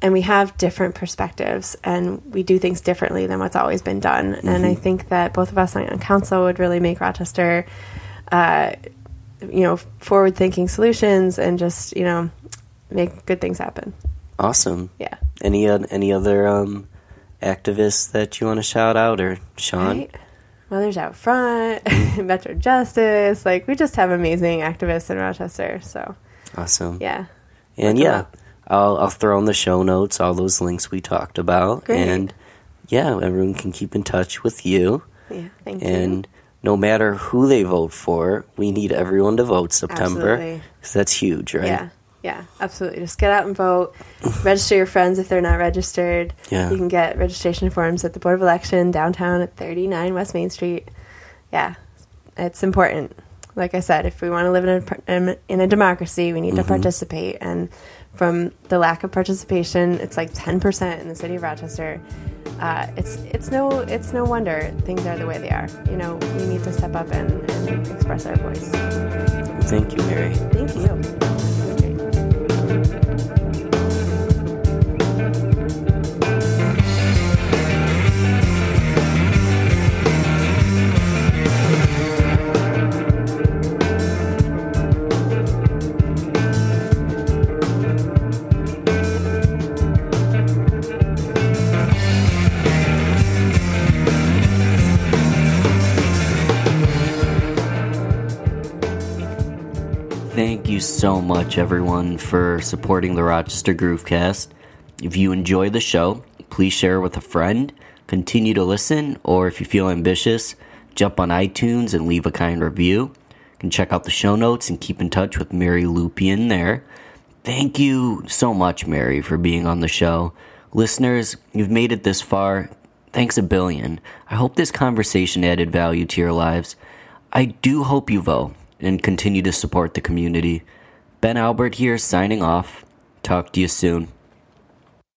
[SPEAKER 2] and we have different perspectives, and we do things differently than what's always been done. And I think that both of us on council would really make Rochester, uh, you know, forward-thinking solutions, and just you know, make good things happen.
[SPEAKER 1] Awesome.
[SPEAKER 2] Yeah.
[SPEAKER 1] Any uh, any other um, activists that you want to shout out or Shawn?
[SPEAKER 2] Right? Mothers Out Front, Metro Justice, like we just have amazing activists in Rochester. So
[SPEAKER 1] Awesome.
[SPEAKER 2] yeah,
[SPEAKER 1] And
[SPEAKER 2] Look
[SPEAKER 1] yeah. I'll I'll throw in the show notes all those links we talked about,
[SPEAKER 2] Great.
[SPEAKER 1] and yeah, everyone can keep in touch with you.
[SPEAKER 2] yeah, thank
[SPEAKER 1] And
[SPEAKER 2] you.
[SPEAKER 1] No matter who they vote for, we need everyone to vote September that's huge, right?
[SPEAKER 2] Yeah, yeah, absolutely. Just get out and vote. Register your friends if they're not registered.
[SPEAKER 1] Yeah.
[SPEAKER 2] You can get registration forms at the Board of Election downtown at 39 West Main Street. Yeah, it's important. Like I said, if we want to live in a, in- in a democracy, we need to mm-hmm. participate. And from the lack of participation, it's like 10% in the city of Rochester. Uh, it's it's no it's no wonder things are the way they are. You know, we need to step up and, and express our voice.
[SPEAKER 1] Thank you, Mary.
[SPEAKER 2] Thank you.
[SPEAKER 1] Thank you so much, everyone, for supporting the Rochester Groovecast. If you enjoy the show, please share with a friend, continue to listen, or if you feel ambitious, jump on iTunes and leave a kind review. can check out the show notes and keep in touch with Mary Lupien there. Thank you so much, Mary, for being on the show. Listeners, you've made it this far. Thanks a billion. I hope this conversation added value to your lives. I do hope you vote and continue to support the community. Ben Albert here, signing off. Talk to you soon.